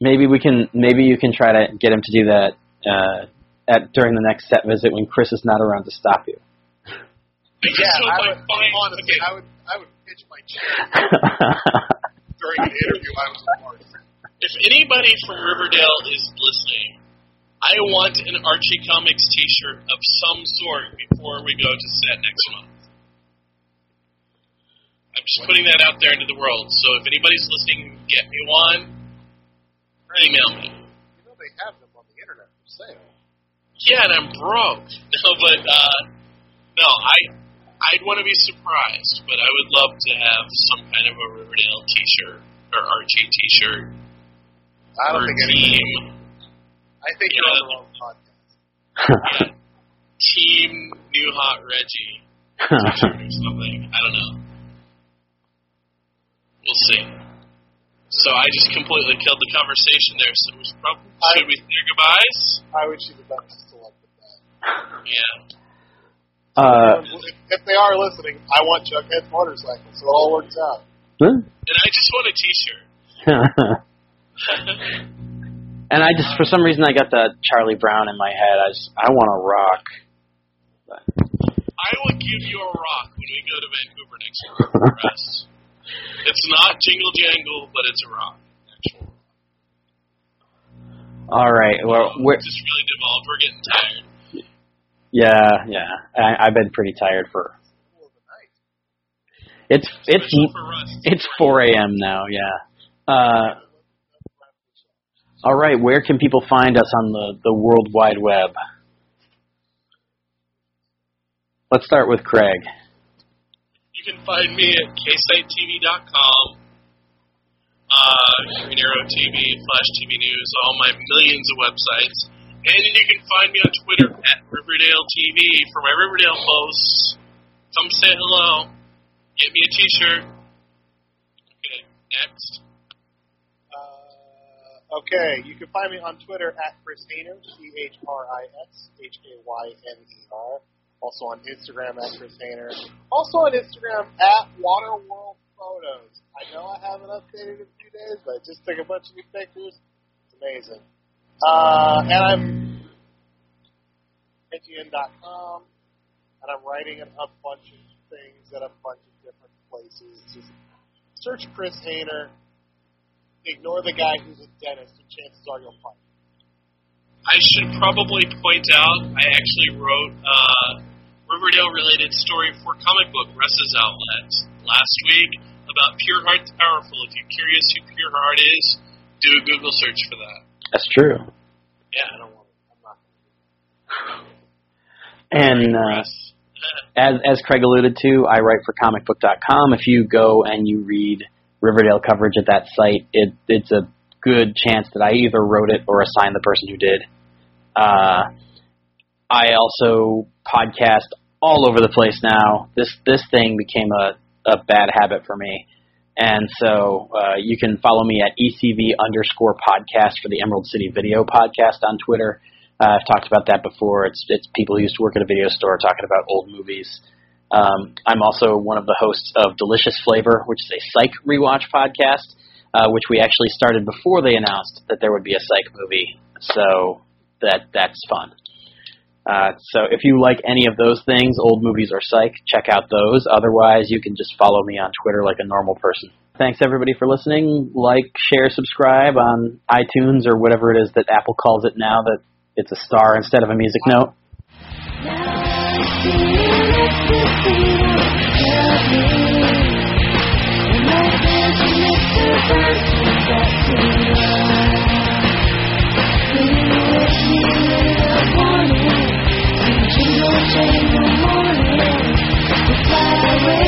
maybe we can maybe you can try to get him to do that uh, at during the next set visit when Chris is not around to stop you. Yeah, I I would, honestly, okay, I would, I would pitch my chair during an interview I was a if anybody from Riverdale is listening, I want an Archie Comics T-shirt of some sort before we go to set next month. I'm just putting that out there into the world. So if anybody's listening, get me one. Email me. You know they have them on the internet for sale. Yeah, and I'm broke. No, but uh, no, I I'd want to be surprised, but I would love to have some kind of a Riverdale T-shirt or Archie T-shirt I don't think any. team I think you're on the wrong podcast. yeah, Team New Hot Reggie T-shirt or something. I don't know. We'll see. So I just completely killed the conversation there. So we should, probably, should we say goodbyes? I wish you the best of luck with that. Yeah. Uh, if they are listening, I want Jughead's motorcycle, so it all works out. huh? And I just want a T-shirt. and I just, for some reason, I got the Charlie Brown in my head. I just, I want to rock. I will give you a rock when we go to Vancouver next year. It's not jingle jangle, but it's a rock. Actual. All right. Well, we're, just really devolved. We're getting tired. yeah, yeah. I, I've been pretty tired for. Cool of the night. It's it's Especially for Russ. it's 4 a.m. now. Yeah. Uh, all right. Where can people find us on the the World Wide Web? Let's start with Craig. You can find me at ksitetv.com, uh, Green Arrow TV, Flash TV News, all my millions of websites. And you can find me on Twitter at Riverdale TV for my Riverdale posts. Come say hello. Get me a t-shirt. Okay, next. Uh, okay, you can find me on Twitter at Chris Hayner, C H R I S H A Y N E R. Also on Instagram at Chris Hayner. Also on Instagram at Waterworld Photos. I know I haven't updated in a few days, but I just took a bunch of new pictures. It's amazing. Uh, and I'm IGN.com, and I'm writing a, bunch of things at a bunch of different places. Just search Chris Hayner ignore the guy who's a dentist, and chances are you'll find him. I should probably point out I actually wrote a Riverdale-related story for comic book Russ's outlet last week about Pure Heart's Powerful. If you're curious who Pure Heart is, do a Google search for that. That's true. Yeah, I don't want to. I'm not. And uh, as as Craig alluded to, I write for comicbook.com. If you go and you read Riverdale coverage at that site, it it's a good chance that I either wrote it or assigned the person who did. Uh, I also podcast all over the place now. This this thing became a, a bad habit for me. And so uh, you can follow me at ECV underscore podcast for the Emerald City Video Podcast on Twitter. Uh, I've talked about that before. It's it's people who used to work at a video store talking about old movies. Um, I'm also one of the hosts of Delicious Flavor, which is a psych rewatch podcast, uh, which we actually started before they announced that there would be a psych movie. So that that's fun. Uh, so if you like any of those things, old movies or psych, check out those. Otherwise, you can just follow me on Twitter like a normal person. Thanks everybody for listening. Like, share, subscribe on iTunes or whatever it is that Apple calls it now that it's a star instead of a music note. Change the morning. The